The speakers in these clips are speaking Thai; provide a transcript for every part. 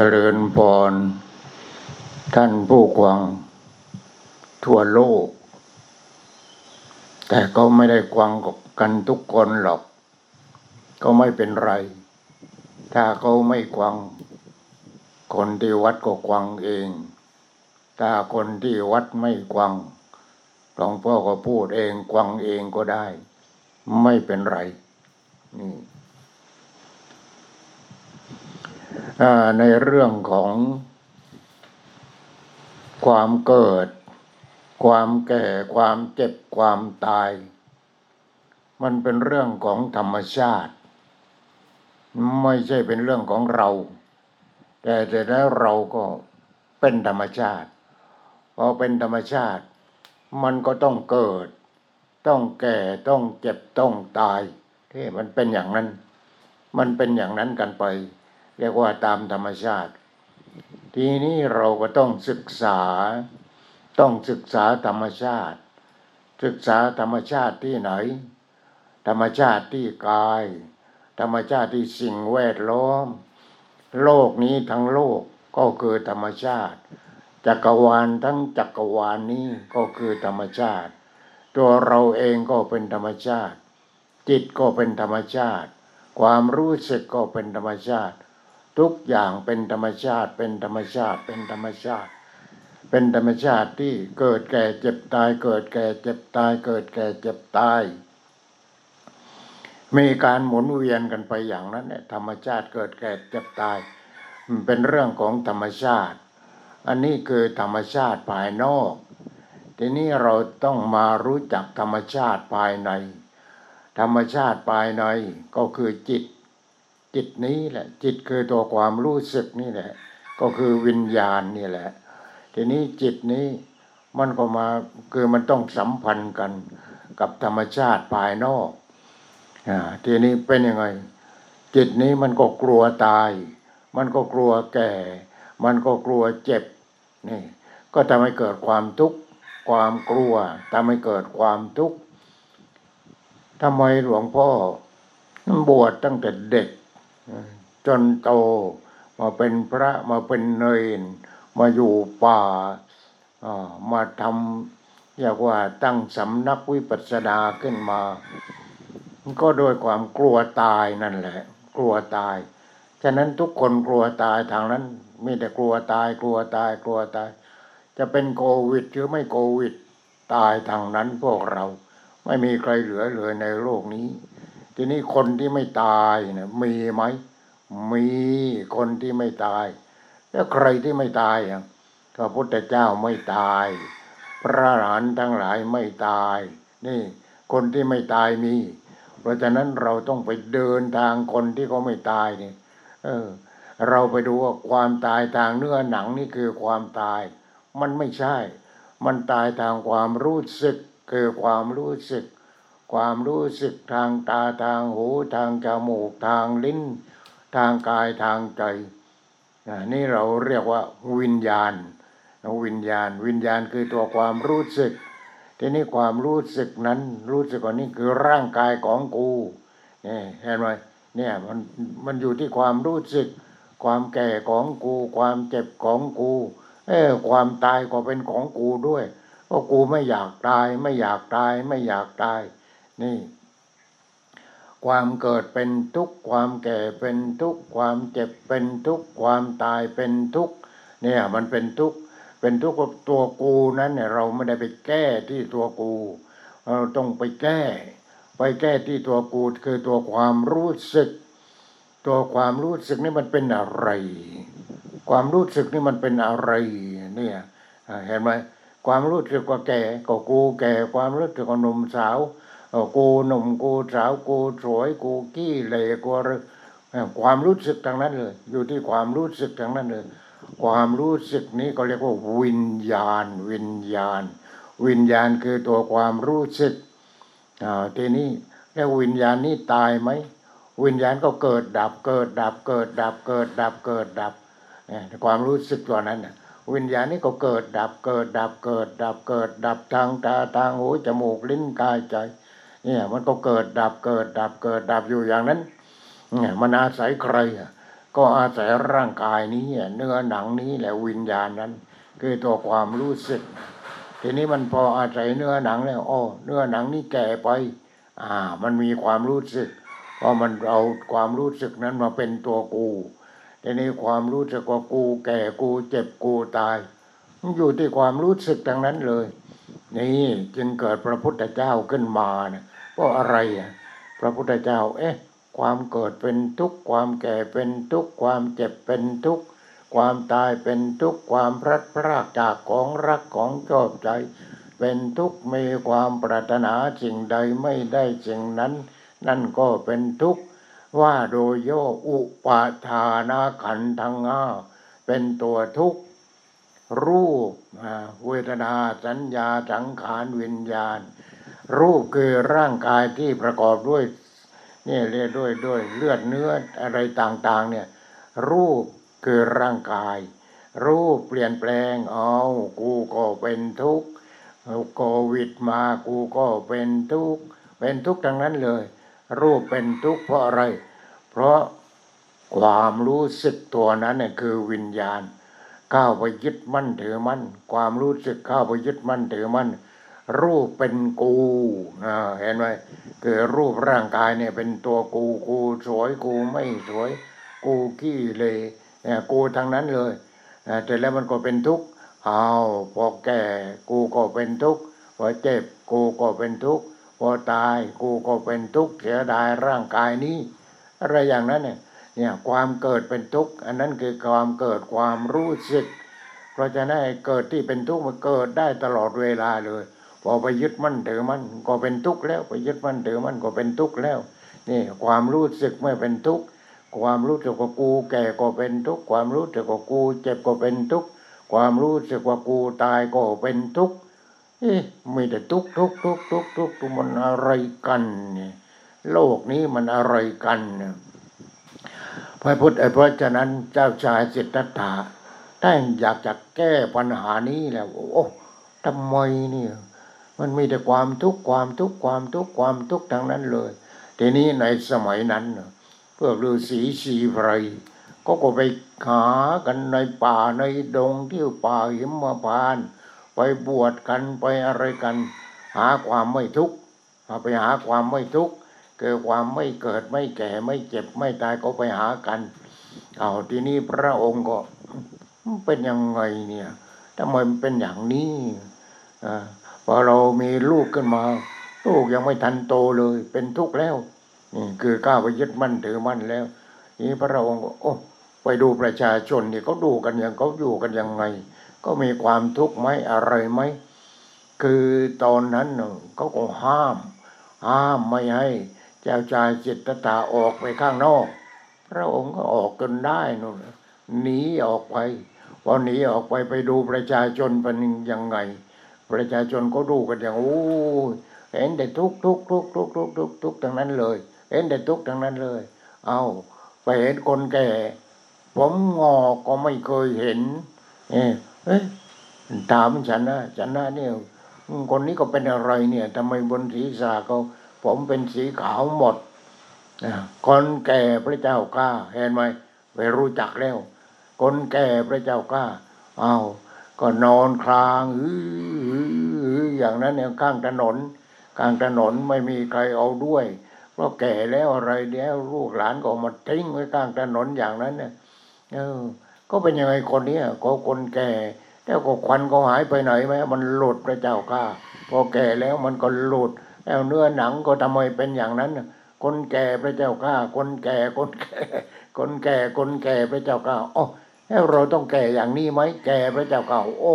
จริญพร ท่านผู้กวางทั่วโลก แต่ก็ไม่ได้กวางกันทุกคนหรอก ก็ไม่เป็นไร ถ้าเขาไม่กวางคนที่วัดก็กวางเอง ถ้าคนที่วัดไม่กวางหลวงพ่อก็พูดเองกวางเองก็ได้ ไม่เป็นไรนี่ ในเรื่องของความเกิด ความแก่ ความเจ็บ ความตาย มันเป็นเรื่องของธรรมชาติ ไม่ใช่เป็นเรื่องของเรา แต่แต่แล้วเราก็เป็นธรรมชาติ พอเป็นธรรมชาติ มันก็ต้องเกิด ต้องแก่ ต้องเจ็บ ต้องตายที่มันเป็นอย่างนั้น มันเป็นอย่างนั้นกันไป เรียกว่าตามธรรมชาติ ทีนี้เราก็ต้องศึกษา ต้องศึกษาธรรมชาติ ศึกษาธรรมชาติที่ไหน ธรรมชาติที่กาย ธรรมชาติที่สิ่งแวดล้อม โลกนี้ทั้งโลกก็คือธรรมชาติ จักรวาลทั้งจักรวาลนี้ก็คือธรรมชาติ ตัวเราเองก็เป็นธรรมชาติ จิตก็เป็นธรรมชาติ ความรู้สึกก็เป็นธรรมชาติ ทุกอย่างเป็นธรรมชาติ เป็นธรรมชาติ เป็นธรรมชาติ เป็นธรรมชาติที่เกิดแก่เจ็บตาย เกิดแก่เจ็บตาย เกิดแก่เจ็บตาย มีการหมุนเวียนกันไปอย่างนั้นเนี่ยธรรมชาติเกิดแก่เจ็บตายมันเป็นเรื่องของธรรมชาติ อันนี้คือธรรมชาติภายนอก ทีนี้เราต้องมารู้จักธรรมชาติภายใน ธรรมชาติภายในก็คือจิต จิตนี้แหละ จิตคือตัวความรู้สึกนี่แหละ ก็คือวิญญาณนี่แหละ ทีนี้จิตนี้มันก็มาคือมันต้องสัมพันธ์กันกับธรรมชาติภายนอกอ่าทีนี้เป็นยังไง จิตนี้มันก็กลัวตาย มันก็กลัวแก่ มันก็กลัวเจ็บนี่ก็ทำให้เกิดความทุกข์ความกลัวทำให้เกิดความทุกข์ทำไมหลวงพ่อบวชตั้งแต่เด็ก จนโตมาเป็นพระมาเป็นเนรมาอยู่ป่ามาทำเรียกว่าตั้งสำนักวิปัสสนาขึ้นมา ก็โดยความกลัวตายนั่นแหละ กลัวตาย ฉะนั้นทุกคนกลัวตายทางนั้น มีแต่กลัวตายกลัวตายกลัวตาย จะเป็นโควิดหรือไม่โควิดตายทางนั้นพวกเรา ไม่มีใครเหลือเลยในโลกนี้ ทีนี้คนที่ไม่ตายเนี่ยมีไหมมีคนที่ไม่ตาย แล้วใครที่ไม่ตายอะพระพุทธเจ้าไม่ตาย พระหลานทั้งหลายไม่ตาย นี่ คนที่ไม่ตายมี เพราะฉะนั้นเราต้องไปเดินทางคนที่เขาไม่ตายเนี่เออ เราไปดูว่าความตายทางเนื้อหนังนี่คือความตาย มันไม่ใช่ มันตายทางความรู้สึกคือความรู้สึก ความรู้สึกทางตาทางหูทางจมูกทางลิ้น ทางกายทางใจนี่เราเรียกว่าวิญญาณ วิญญาณ วิญญาณคือตัวความรู้สึก ทีนี้ความรู้สึกนั้นรู้สึกว่านี่คือร่างกายของกูนี่เห็นไหมเนี่ยมันมันอยู่ที่ความรู้สึก ความแก่ของกู ความเจ็บของกูเออความตายก็เป็นของกูด้วยเพราะกูไม่อยากตาย ไม่อยากตาย ไม่อยากตาย นี่ ความเกิดเป็นทุกข์ความแก่เป็นทุกข์ความเจ็บเป็นทุกข์ความตายเป็นทุกข์เนี่ยมันเป็นทุกข์เป็นทุกข์ตัวกูนั้นเนี่ยเราไม่ได้ไปแก้ที่ตัวกูเราต้องไปแก้ ไปแก้ที่ตัวกูคือตัวความรู้สึก ตัวความรู้สึกนี่มันเป็นอะไร ความรู้สึกนี่มันเป็นอะไรเนี่ยเห็นไหมความรู้สึกว่าแก่ก็กูแก่ความรู้สึกว่าหนุ่มสาว กูหนุ่มกูสาวกูสวยกูกี้เล่กูความรู้สึกทางนั้นเลย อยู่ที่ความรู้สึกทางนั้นเลย ความรู้สึกนี้ก็เรียกว่าวิญญาณ วิญญาณ วิญญาณคือตัวความรู้สึกทีนี้แล้ววิญญาณนี้ตายไหมวิญญาณก็เกิดดับเกิดดับเกิดดับเกิดดับเกิดดับความรู้สึกตัวนั้นวิญญาณนี้ก็เกิดดับเกิดดับเกิดดับเกิดดับทางตาทางหูจมูกลิ้นกายใจ เนี่ย มันก็เกิดดับเกิดดับเกิดดับอยู่อย่างนั้น เนี่ย มันอาศัยใครก็อาศัยร่างกายนี้เนื้อหนังนี้แหละวิญญาณนั้น คือตัวความรู้สึก ทีนี้มันพออาศัยเนื้อหนังแล้วอ๋อเนื้อหนังนี่แก่ไป อ่า มันมีความรู้สึกพอมันเอาความรู้สึกนั้นมาเป็นตัวกูทีนี้ความรู้สึกว่ากูแก่กูเจ็บกูตายมันอยู่ที่ความรู้สึกทั้งนั้นเลย นี่จึงเกิดพระพุทธเจ้าขึ้นมานี่ย เพราะอะไรอะพระพุทธเจ้า เอ๊ะ ความเกิดเป็นทุกข์ความแก่เป็นทุกข์ความเจ็บเป็นทุกข์ความตายเป็นทุกข์ความพลัดพรากจากของรักของชอบใจ เป็นทุกข์มีความปรารถนาสิ่งใดไม่ได้สิ่งนั้น นั่นก็เป็นทุกข์ว่าโดยโยอุปาทานาขันธ์ทั้งห้าเป็นตัวทุกข์รูปเวทนาสัญญาสังขารวิญญาณ รูปคือร่างกายที่ประกอบด้วยนี่เรียกด้วยด้วยเลือดเนื้ออะไรต่างๆ เนี่ย รูปคือร่างกาย รูปเปลี่ยนแปลงเอากูก็เป็นทุกข์โควิดมากูก็เป็นทุกข์เป็นทุกข์ทั้งนั้นเลย รูปเป็นทุกข์เพราะอะไร เพราะความรู้สึกตัวนั้นเนี่ยคือวิญญาณ ก้าวไปยึดมั่นถือมั่นความรู้สึกก้าวไปยึดมั่นถือมั่น รูปเป็นกูเห็นไหมคือรูปร่างกายเนี่ยเป็นตัวกูกูสวยกูไม่สวย กูขี้เลยเนี่ยกูทั้งนั้นเลยแต่แล้วมันก็เป็นทุกข์เอาพอแก่กูก็เป็นทุกข์พอเจ็บกูก็เป็นทุกข์พอตายกูก็เป็นทุกข์เสียดายร่างกายนี้ อะไรอย่างนั้นเนี่ยเนี่ยความเกิดเป็นทุกข์อันนั้นคือความเกิดความรู้สึก เพราะฉะนั้นไอ้เกิดที่เป็นทุกข์มันเกิดได้ตลอดเวลาเลย พอไปยึดมั่นถือมั่นก็เป็นทุกข์แล้ว ไปยึดมั่นถือมั่นก็เป็นทุกข์แล้วนี่ความรู้สึกไม่เป็นทุกข์ความรู้สึกว่ากูแก่ก็เป็นทุกข์ความรู้สึกว่ากูเจ็บก็เป็นทุกข์ความรู้สึกว่ากูตายก็เป็นทุกข์เอ๊ะมีแต่ทุกข์ทุกข์ทุกข์ทุกข์ทุกข์มันอะไรกันเนี่ยโลกนี้มันอะไรกันเนี่ยพระพุทธเพราะฉะนั้นเจ้าชายสิทธัตถะได้อยากจะแก้ปัญหานี้แล้ว โอ้ทำไมเนี่ย มันมีแต่ความทุกข์ความทุกข์ความทุกข์ความทุกข์ทั้งนั้นเลย ทีนี้ในสมัยนั้นน่ะพวกฤาษีชีไพรก็ก็ไปหากันในป่าในดงที่ป่าหิมพานต์ไปบวชกันไปอะไรกัน หาความไม่ทุกข์เอาไปหาความไม่ทุกข์เกิดความไม่เกิดไม่แก่ไม่เจ็บไม่ตายก็ไปหากัน เอาทีนี้พระองค์ก็เป็นยังไงเนี่ยทำไมมันเป็นอย่างนี้อ่า พอเรามีลูกขึ้นมา ลูกยังไม่ทันโตเลย เป็นทุกข์แล้วนี่คือก้าวไปยึดมั่นถือมั่นแล้ว นี่พระองค์ก็โอ้ไปดูประชาชนนี่เขาดูกันอย่างเขาอยู่กันยังไง ก็มีความทุกข์ไหมอะไรไหมคือตอนนั้นน่เขาก็ห้าม ห้ามไม่ให้เจ้าชายจิตตตาออกไปข้างนอก พระองค์ก็ออกกันได้นู่นหนีออกไปพอหนีออกไปไปดูประชาชนเป็นยังไง ประชาชนก็ดูกันอย่างโอ้ยเห็นแต่ทุกทุกทุกทุกทุกทุกทุกทั้งนั้นเลย เห็นแต่ทุกทั้งนั้นเลย เอาไปเห็นคนแก่ ผมงอก็ไม่เคยเห็น เอ๊ะเอ้ยถามฉันนะฉันนะเนี่ยคนนี้ก็เป็นอะไรเนี่ยทำไมบนศีรษะเขาผมเป็นสีขาวหมดคนแก่พระเจ้ากล้า เห็นไหมไปรู้จักแล้ว คนแก่พระเจ้ากล้า เอา ก็นอนคลางอื้ออื้ออย่างนั้นเนี่ยข้างถนนข้างถนนไม่มีใครเอาด้วย เพราะแก่แล้วอะไรแล้วลูกหลานก็มาทิ้งไว้ข้างถนนอย่างนั้นเนี่ยเออ ก็เป็นยังไงคนเนี้ยก็คนแก่แล้วก็ควันก็หายไปไหนไหมมันหลุดพระเจ้าข้าพอแก่แล้วมันก็หลุดแล้วเนื้อหนังก็ทำไมเป็นอย่างนั้นคนแก่พระเจ้าข้าคนแก่คนแก่คนแก่คนแก่พระเจ้าข้าโอ้ แล้วเราต้องแก่อย่างนี้ไหมแก่พระเจ้าข้าโอ้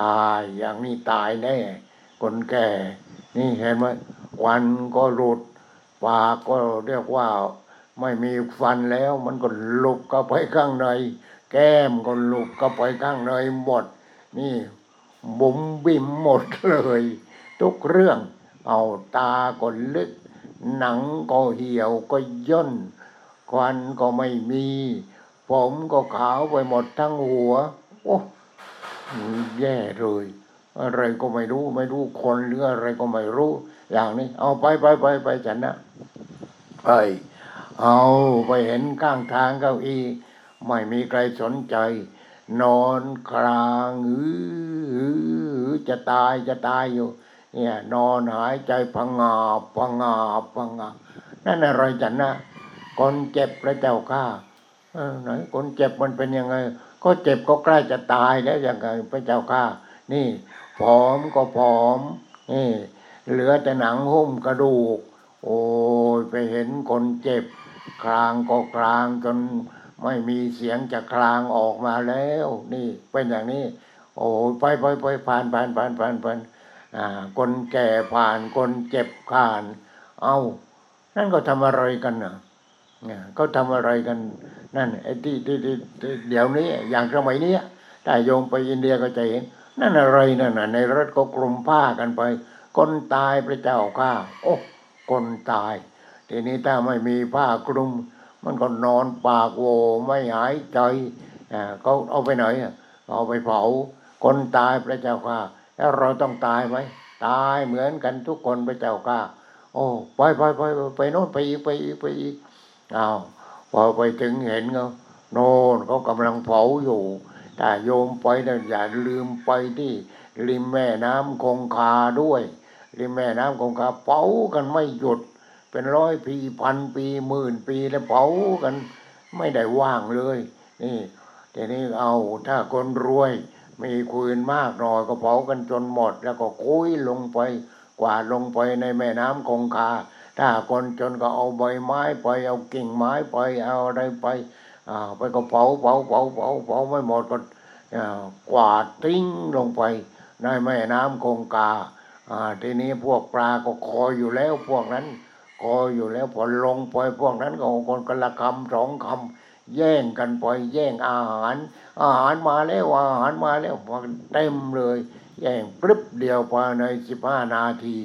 ตายอย่างนี้ตายแน่คนแก่ นี่เห็นไหมควันก็หลุดปากก็เรียกว่า ไม่มีฟันแล้ว มันก็หลุดเข้าไปข้างใน แก้มก็หลุดเข้าไปข้างในหมด นี่บุ๋มบิ่มหมดเลย ทุกเรื่อง เอาตาก็ลึก หนังก็เหี่ยวก็ย่นควันก็ไม่มี ผมก็ขาวไปหมดทั้งหัว โอ้แย่เลย อะไรก็ไม่รู้ ไม่รู้คนหรืออะไรก็ไม่รู้ อย่างนี้ เอาไปไปไปไปฉันนะไปเอาไปเห็นข้างทางเก้าอี้ไม่มีใครสนใจ นอนคลางอือจะตายจะตายอยู่ เนี่ย นอนหายใจพังงาพังงาพังงานั่นอะไรจันนะคนเจ็บพระเจ้าข้า ไหนคนเจ็บมันเป็นยังไง ก็เจ็บก็ใกล้จะตายแล้วยังไงพระเจ้าข้านี่ผอมก็ผอมนี่เหลือแต่หนังหุ้มกระดูก โอ้ยไปเห็นคนเจ็บ คลางก็คลางจนไม่มีเสียงจะคลางออกมาแล้ว นี่เป็นอย่างนี้ โอ้ยไปไปไปผ่านผ่านผ่านผ่านผ่านอ่าคนแก่ผ่านคนเจ็บผ่าน เอานั่นก็ทำอะไรกันนะเนี่ยเขาทำอะไรกัน นั่นไอ้ที่ที่ที่เดี๋ยวนี้อย่างสมัยนี้ถ้าโยงไปอินเดียก็จะเห็น นั่นอะไรนั่นน่ะในรถก็กลุ่มผ้ากันไป คนตายพระเจ้าข้าโอ้คนตาย ทีนี้ถ้าไม่มีผ้ากลุ่มมันก็นอนปากโวไม่หายใจอ่าเขาเอาไปไหนเอาไปเผา คนตายพระเจ้าข้าแล้วเราต้องตายไหมตายเหมือนกันทุกคนพระเจ้าข้าโอ้ไปไปไปไปโน่นไปอีกไปอีกไปอีกอ้าว พอไปถึงเห็นเขาโน่นเขากำลังเผาอยู่ถ้าโยมไปนะอย่าลืมไปที่ริมแม่น้ำคงคาด้วย ริมแม่น้ำคงคาเผากันไม่หยุด เป็นร้อยปีพันปีหมื่นปีแล้วเผากันไม่ได้ว่างเลย นี่ทีนี้เอาถ้าคนรวย มีคืนมากหน่อยก็เผากันจนหมด แล้วก็คุยลงไปกวาดลงไปในแม่น้ำคงคา ถ้าคนจนก็เอาใบไม้ไปเอากิ่งไม้ไปเอาอะไรไปอ่าไปก็เผาเผาเผาเผาเผาไม่หมดก็กวาดทิ้งลงไปในแม่น้ำคงคาอ่าทีนี้พวกปลาก็คอยอยู่แล้วพวกนั้นคอยอยู่แล้วพอลงไปพวกนั้นก็คนกันละคำสองคำแย่งกันไปแย่งอาหาร อาหารมาแล้วอาหารมาแล้วเต็มเลย แย่งปรึบเดียวภายในสิบห้านาที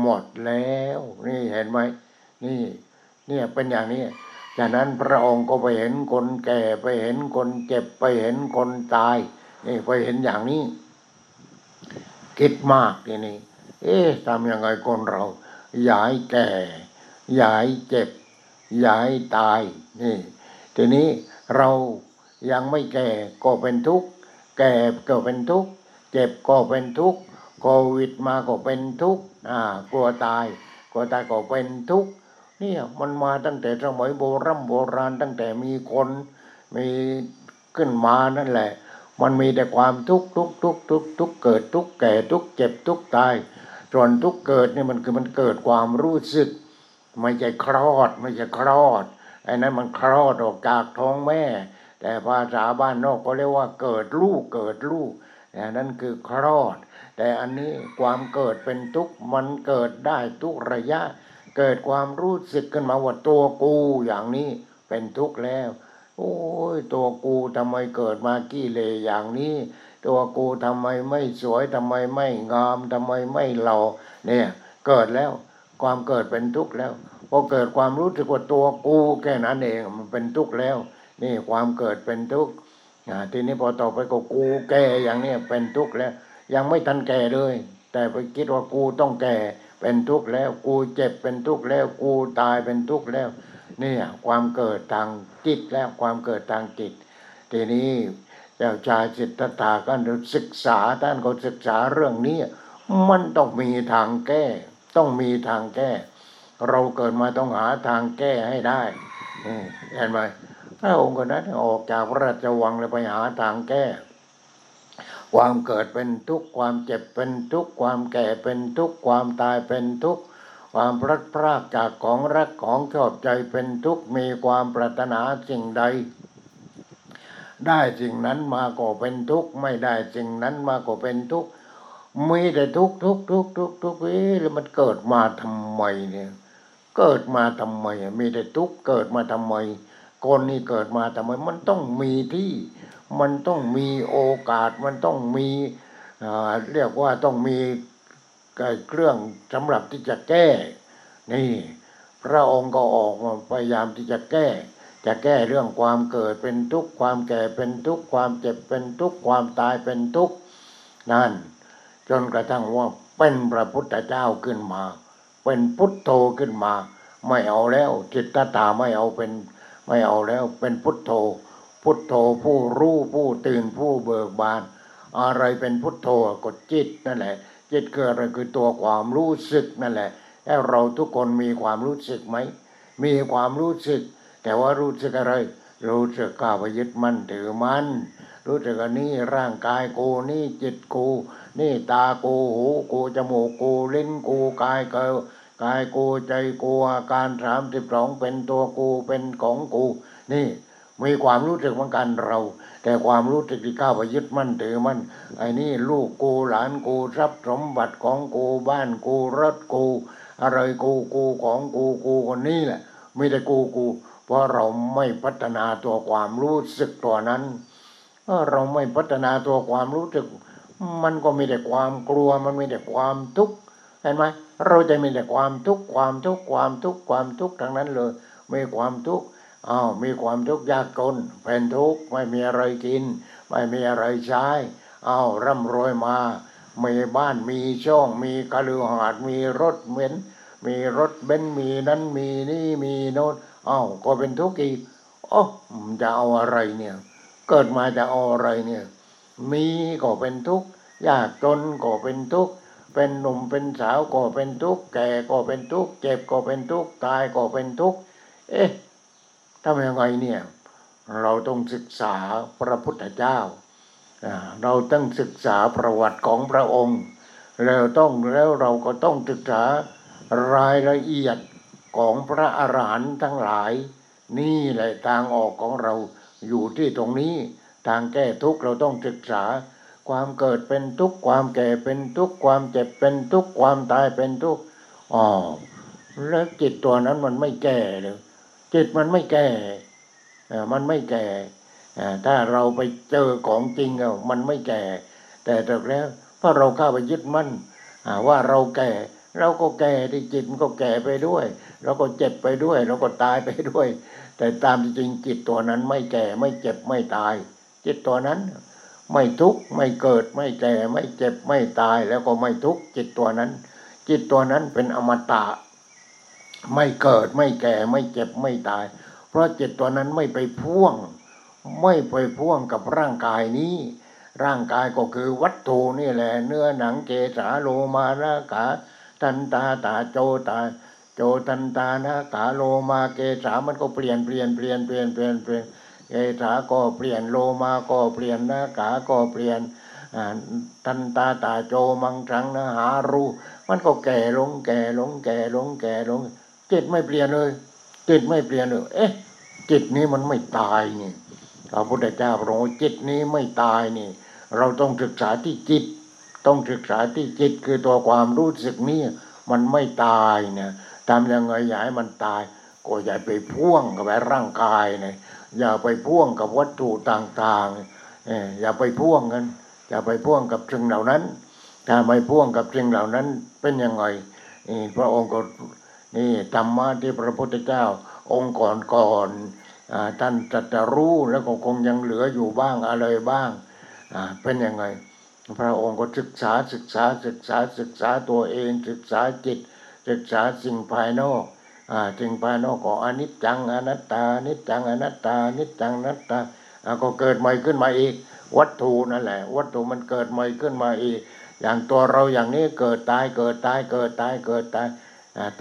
หมดแล้ว นี่เห็นไหมนี่เนี่ยเป็นอย่างนี้จากนั้นพระองค์ก็ไปเห็นคนแก่ไปเห็นคนเจ็บไปเห็นคนตายนี่ไปเห็นอย่างนี้ คิดมากทีนี้เอ๊ะทำยังไงคนเราอย่าให้แก่ อย่าให้เจ็บ อย่าให้ตายนี่ทีนี้เรายังไม่แก่ก็เป็นทุกข์แก่ก็เป็นทุกข์เจ็บก็เป็นทุกข์โควิดมาก็เป็นทุกข์ กลัวตายกลัวตายก็เป็นทุกข์เนี่ยมันมาตั้งแต่สมัยโบรโบราณตั้งแต่มีคนมีขึ้นมานั่นแหละ มันมีแต่ความทุกข์ทุกข์ทุกข์ทุกข์ทุกข์เกิดทุกข์แก่ทุกข์เจ็บทุกข์ตายส่วนทุกข์เกิดนี่มันคือมันเกิดความรู้สึก ไม่ใช่คลอดไม่ใช่คลอดไอ้นั้นมันคลอดออกจากท้องแม่ แต่ภาษาบ้านนอกก็เรียกว่าเกิดลูกเกิดลูกแต่นั้นคือคลอด แต่อันนี้ความเกิดเป็นทุกข์มันเกิดได้ทุกระยะ เกิดความรู้สึกขึ้นมาว่าตัวกูอย่างนี้เป็นทุกข์แล้ว โอ้ยตัวกูทำไมเกิดมากี้เลอย่างนี้ ตัวกูทำไมไม่สวยทำไมไม่งามทำไมไม่หล่อเนี่ยเกิดแล้วความเกิดเป็นทุกข์แล้วพอเกิดความรู้สึกว่าตัวกูแค่นั้นเองมันเป็นทุกข์แล้ว นี่ความเกิดเป็นทุกข์ทีนี้พอต่อไปก็กูแก่อย่างนี้เป็นทุกข์แล้ว ยังไม่ทันแก่เลย แต่ไปคิดว่ากูต้องแก่เป็นทุกข์แล้ว กูเจ็บเป็นทุกข์แล้ว กูตายเป็นทุกข์แล้ว เนี่ยความเกิดทางจิตแล้วความเกิดทางจิต ทีนี้เจ้าชายสิทธัตถะก็ศึกษาท่านก็ศึกษาเรื่องนี้ มันต้องมีทางแก้ ต้องมีทางแก้ เราเกิดมาต้องหาทางแก้ให้ได้เห็นไหมพระองค์คนนั้นออกจากพระราชวังเลยไปหาทางแก้ ความเกิดเป็นทุกข์ความเจ็บเป็นทุกข์ความแก่เป็นทุกข์ความตายเป็นทุกข์ความพลัดพรากจากของรักของชอบใจเป็นทุกข์มีความปรารถนาสิ่งใด ได้สิ่งนั้นมาก็เป็นทุกข์ไม่ได้สิ่งนั้นมาก็เป็นทุกข์มีแต่ทุกข์ทุกข์ทุกข์ทุกข์ทุกข์เอ๊ะแล้วมันเกิดมาทำไมเนี่ยเกิดมาทำไมมีแต่ทุกข์เกิดมาทำไมคนนี้เกิดมาทำไมมันต้องมีที่ มันต้องมีโอกาสมันต้องมีเรียกว่าต้องมีเครื่องสำหรับที่จะแก้ นี่ พระองค์ก็ออกมาพยายามที่จะแก้ จะแก้เรื่องความเกิดเป็นทุกข์ความแก่เป็นทุกข์ความเจ็บเป็นทุกข์ความตายเป็นทุกข์นั่น จนกระทั่งว่าเป็นพระพุทธเจ้าขึ้นมา เป็นพุทโธขึ้นมา ไม่เอาแล้วจิตตาไม่เอาเป็นไม่เอาแล้วเป็นพุทโธ พุทโธผู้รู้ผู้ตื่นผู้เบิกบาน อะไรเป็นพุทโธก็จิตนั่นแหละ จิตคืออะไรคือตัวความรู้สึกนั่นแหละแล้วเราทุกคนมีความรู้สึกไหมมีความรู้สึก แต่ว่ารู้สึกอะไร รู้สึกก้าวไปยึดมั่นถือมั่นรู้สึกว่านี่ร่างกายกูนี่จิตกูนี่ตากูหูกูจมูกกูลิ้นกูกายเกกายกูใจกูอาการสามสิบสองเป็นตัวกูเป็นของกู นี่ มีความรู้สึกเหมือนกันเรา แต่ความรู้สึกที่ก้าวไปยึดมั่นถือมั่นไอ้นี่ลูกกูหลานกูทรัพย์สมบัติของกูบ้านกูรถกู อะไรกูกูของกูกูคนนี้แหละไม่ได้กูกู เพราะเราไม่พัฒนาตัวความรู้สึกตัวนั้นเราไม่พัฒนาตัวความรู้สึก มันก็มีแต่ความกลัวมันมีแต่ความทุกข์เห็นไหมเราจะมีแต่ความทุกข์ความทุกข์ความทุกข์ความทุกข์ทั้งนั้นเลยมีความทุกข์ อ้าวมีความทุกข์ยากจนเป็นทุกข์ไม่มีอะไรกิน ไม่มีอะไรใช้อ้าวร่ำรวยมา มีบ้านมีช่อง มีกระลือหาดมีรถเม้นมีรถเบนมีนั้นมีนี่มีโน้นอ้าวก็เป็นทุกข์อีกโอ้จะเอาอะไรเนี่ย เกิดมาจะเอาอะไรเนี่ย มีก็เป็นทุกข์ยากจนก็เป็นทุกข์เป็นหนุ่มเป็นสาวก็เป็นทุกข์แก่ก็เป็นทุกข์เจ็บก็เป็นทุกข์ตายก็เป็นทุกข์เอ๊ะ ทำยังไงเนี่ย เราต้องศึกษาพระพุทธเจ้า เราต้องศึกษาประวัติของพระองค์แล้วต้องแล้วเราก็ต้องศึกษารายละเอียดของพระอรหันต์ทั้งหลาย นี่แหละทางออกของเราอยู่ที่ตรงนี้ทางแก้ทุกข์เราต้องศึกษา ความเกิดเป็นทุกข์ความแก่เป็นทุกข์ความเจ็บเป็นทุกข์ความตายเป็นทุกข์อ๋อแล้วจิตตัวนั้นมันไม่แก่เลย จิตมันไม่แก่มันไม่แก่ถ้าเราไปเจอของจริงอะมันไม่แก่ แต่แต่แล้วพราะเราเข้าไปยึดมั่นว่าเราแก่ เราก็แก่ที่จิตมันก็แก่ไปด้วย เราก็เจ็บไปด้วย เราก็ตายไปด้วย แต่ตามจริงจิตตัวนั้นไม่แก่ไม่เจ็บไม่ตาย จิตตัวนั้นไม่ทุกข์ไม่เกิดไม่แก่ไม่เจ็บไม่ตายแล้วก็ไม่ทุกข์จิตตัวนั้น จิตตัวนั้นเป็นอมตะ ไม่เกิดไม่แก่ไม่เจ็บไม่ตาย เพราะจิตตัวนั้นไม่ไปพ่วง ไม่ไปพ่วงกับร่างกายนี้ ร่างกายก็คือวัตถุนี่แหละ เนื้อหนังเกสาโลมานาขาทันตาตาโจตา โจตันตานะกาโลมาเกษามันก็เปลี่ยนเปลี่ยนเปลี่ยนเปลี่ยนเปลี่ยนเปลี่ยนเกษาก็เปลี่ยนโลมาก็เปลี่ยนนะกาก็เปลี่ยนตันตาตาโจมังชังนะหารูมันก็แก่ลงแก่ลงแก่ลงแก่ลง จิตไม่เปลี่ยนเลยจิตไม่เปลี่ยนเลยเอ๊ะจิตนี้มันไม่ตายนี่พระพุทธเจ้าพระองค์จิตนี้ไม่ตายนี่ เราต้องศึกษาที่จิต ต้องศึกษาที่จิตคือตัวความรู้สึกนี่มันไม่ตายเนี่ยทำยังไงอย่าให้มันตาย ก็อย่าไปพ่วงกับร่างกายเนี่ยอย่าไปพ่วงกับวัตถุต่างๆอย่าไปพ่วงกันอย่าไปพ่วงกับสิ่งเหล่านั้นถ้าไม่พ่วงกับสิ่งเหล่านั้นเป็นยังไงพระองค์ก็ นี่ธรรมะที่พระพุทธเจ้า องค์ก่อนก่อนท่านจะจะรู้แล้วก็คงยังเหลืออยู่บ้างอะไรบ้างเป็นยังไง พระองค์ก็ศึกษาศึกษาศึกษาศึกษาตัวเองศึกษาจิต ศึกษาสิ่งภายนอกสิ่งภายนอกก็อนิจจังอนัตตานิจจังอนัตตานิจจังอนัตตาอ่าก็เกิดใหม่ขึ้นมาอีก วัตถุนั่นแหละ วัตถุมันเกิดใหม่ขึ้นมาอีก อย่างตัวเราอย่างนี้เกิดตายเกิดตายเกิดตายเกิดตาย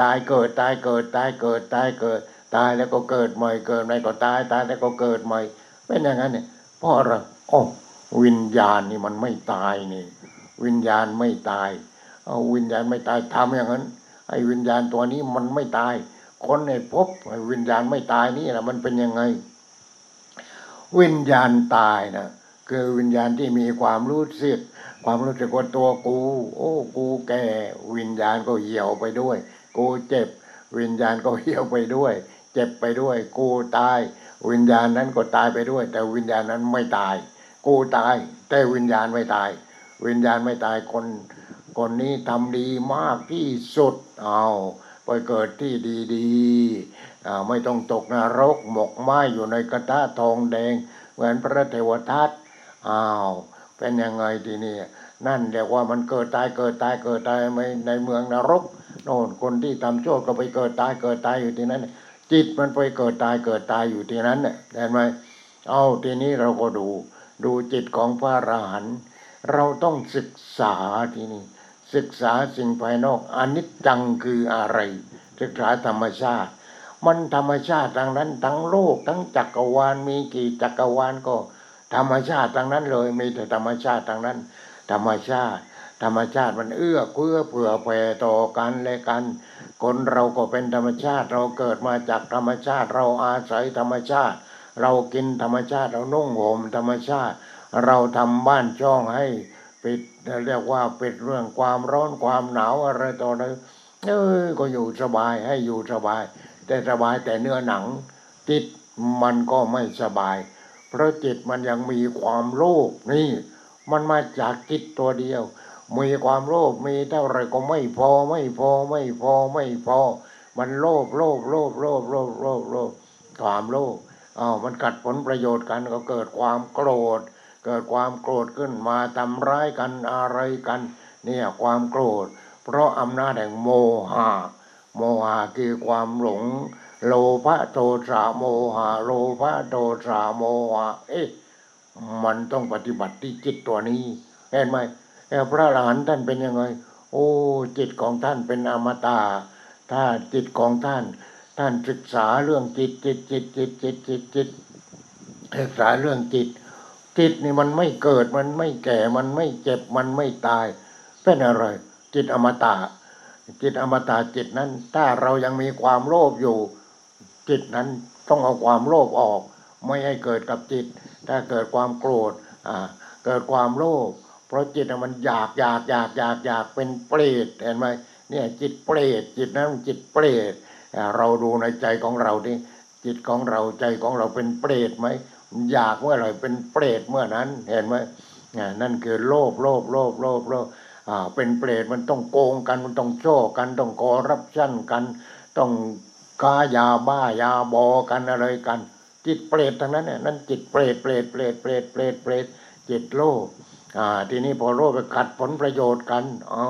ตายเกิดตายเกิดตายเกิดตายเกิด ตายแล้วก็เกิดใหม่เกิดใหม่ก็ตายตายแล้วก็เกิดใหม่เป็นอย่างนั้นเนี่ยเพราะอะไรโอ้วิญญาณนี่มันไม่ตายนี่ วิญญาณไม่ตายเอาวิญญาณไม่ตายทำอย่างนั้น ไอ้วิญญาณตัวนี้มันไม่ตาย คนในพบไอ้วิญญาณไม่ตายนี่แหละมันเป็นยังไง วิญญาณตายนะคือวิญญาณที่มีความรู้สึก ความรู้สึกว่าตัวกู โอ้กูแก่วิญญาณก็เหี่ยวไปด้วย กูเจ็บ วิญญาณก็เหี่ยวไปด้วย เจ็บไปด้วย กูตาย วิญญาณนั้นก็ตายไปด้วย แต่วิญญาณนั้นไม่ตาย กูตาย แต่วิญญาณไม่ตาย วิญญาณไม่ตายคนคนนี้ทำดีมากที่สุดเอาไปเกิดที่ดีๆไม่ต้องตกนรกหมกไหมอยู่ในกระทะทองแดง เหมือนพระเทวทัตอ้าวเป็นยังไงทีนี้นั่นเรียกว่ามันเกิดตายเกิดตายเกิดตายไม่ในเมืองนรก โน่นคนที่ทำชั่วก็ไปเกิดตายเกิดตายอยู่ที่นั้น จิตมันไปเกิดตายเกิดตายอยู่ที่นั้นเนี่ยเห็นไหมเอาทีนี้เราก็ดู ดูจิตของพระอรหันต์เราต้องศึกษาทีนี้ศึกษาสิ่งภายนอกอนิจจังคืออะไร ศึกษาธรรมชาติ มันธรรมชาติทั้งนั้น ทั้งโลกทั้งจักรวาลมีกี่จักรวาลก็ ธรรมชาติทั้งนั้นเลยมีแต่ธรรมชาติทั้งนั้น ธรรมชาติ ธรรมชาติมันเอื้อเพื่อเผื่อแผ่ต่อกันและกัน คนเราก็เป็นธรรมชาติเราเกิดมาจากธรรมชาติเราอาศัยธรรมชาติ เรากินธรรมชาติเรานุ่งห่มธรรมชาติ เราทำบ้านช่องให้ปิดเรียกว่าปิดเรื่องความร้อนความหนาวอะไรต่ออะไรเออก็อยู่สบายให้อยู่สบาย แต่สบายแต่เนื้อหนัง จิตมันก็ไม่สบาย เพราะจิตมันยังมีความโลภนี่ มันมาจากจิตตัวเดียว มีความโลภมีเท่าไรก็ไม่พอไม่พอไม่พอไม่พอ มันโลภโลภโลภโลภโลภโลภโลภความโลภอ้าวมันกัดผลประโยชน์กันก็เกิดความโกรธ เกิดความโกรธขึ้นมาทำร้ายกันอะไรกัน เนี่ยความโกรธ เพราะอำนาจแห่งโมหะโมหะคือความหลง โลภะโทสะโมหะโลภะโทสะโมหะเอ๊ะมันต้องปฏิบัติที่จิตตัวนี้ เห็นไหม แต่พระอรหันต์ท่านเป็นยังไง โอ้ จิตของท่านเป็นอมตะถ้าจิตของท่าน ท่านศึกษาเรื่องจิตจิตจิตจิตจิตจิตจิตศึกษาเรื่องจิต จิตนี่มันไม่เกิดมันไม่แก่มันไม่เจ็บมันไม่ตาย เป็นอะไร จิตอมตะจิตอมตะจิตนั้น ถ้าเรายังมีความโลภอยู่ จิตนั้นต้องเอาความโลภออก ไม่ให้เกิดกับจิต ถ้าเกิดความโกรธอ่าเกิดความโลภ เพราะจิตน่ะมันอยากอยากอยากอยากอยากเป็นเปรตเห็นไหมเนี่ยจิตเปรตจิตนั้นจิตเปรตเราดูในใจของเราดิจิตของเราใจของเราเป็นเปรตไหมอยากเมื่อไหร่เป็นเปรตเมื่อนั้นเห็นไหมนั่นคือโลภโลภโลภโลภโลภอ่าเป็นเปรตมันต้องโกงกันมันต้องโจ้กันต้องคอร์รัปชันกัน ต้องค้ายาบ้ายาบอกันอะไรกัน จิตเปรตทั้งนั้นเนี่ยนั่นจิตเปรตเปรตเปรตเปรตเปรตเปรตจิตโลภ อ่าทีนี้พอโลภไปขัดผลประโยชน์กัน เอา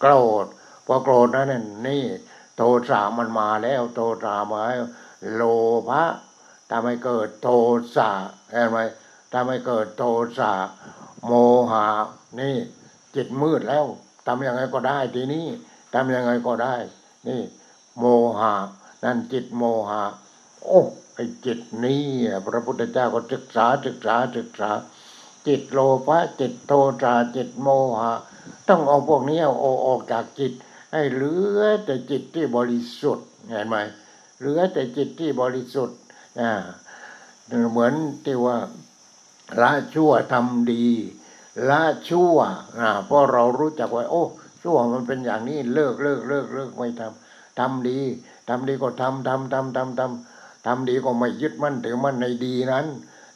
โกรธพอโกรธนั่นนะนี่โทสะมันมาแล้วโทสะมาแล้วโลภะทำให้เกิดโทสะเห็นไหมทำให้เกิดโทสะโมหะนี่ จิตมืดแล้วทำยังไงก็ได้ทีนี้ทำยังไงก็ได้ นี่ โมหะนั่นจิตโมหะโอ้ไอจิตนี้พระพุทธเจ้าก็ศึกษาศึกษาศึกษา จิตโลภะจิตโทสะจิตโมหะ ต้องเอาพวกนี้เอาออกจากจิต ให้เหลือแต่จิตที่บริสุทธิ์เห็นไหมเหลือแต่จิตที่บริสุทธิ์อ่าเหมือนที่ว่าละชั่วทำดีละชั่วอ่าเพราะเรารู้จักว่า โอ้ชั่วมันเป็นอย่างนี้เลิกเลิกเลิกเลิกไม่ทำทำดีทำดีก็ทำทำทำทำทำทำดีก็ไม่ยึดมั่นถือมั่นในดีนั้น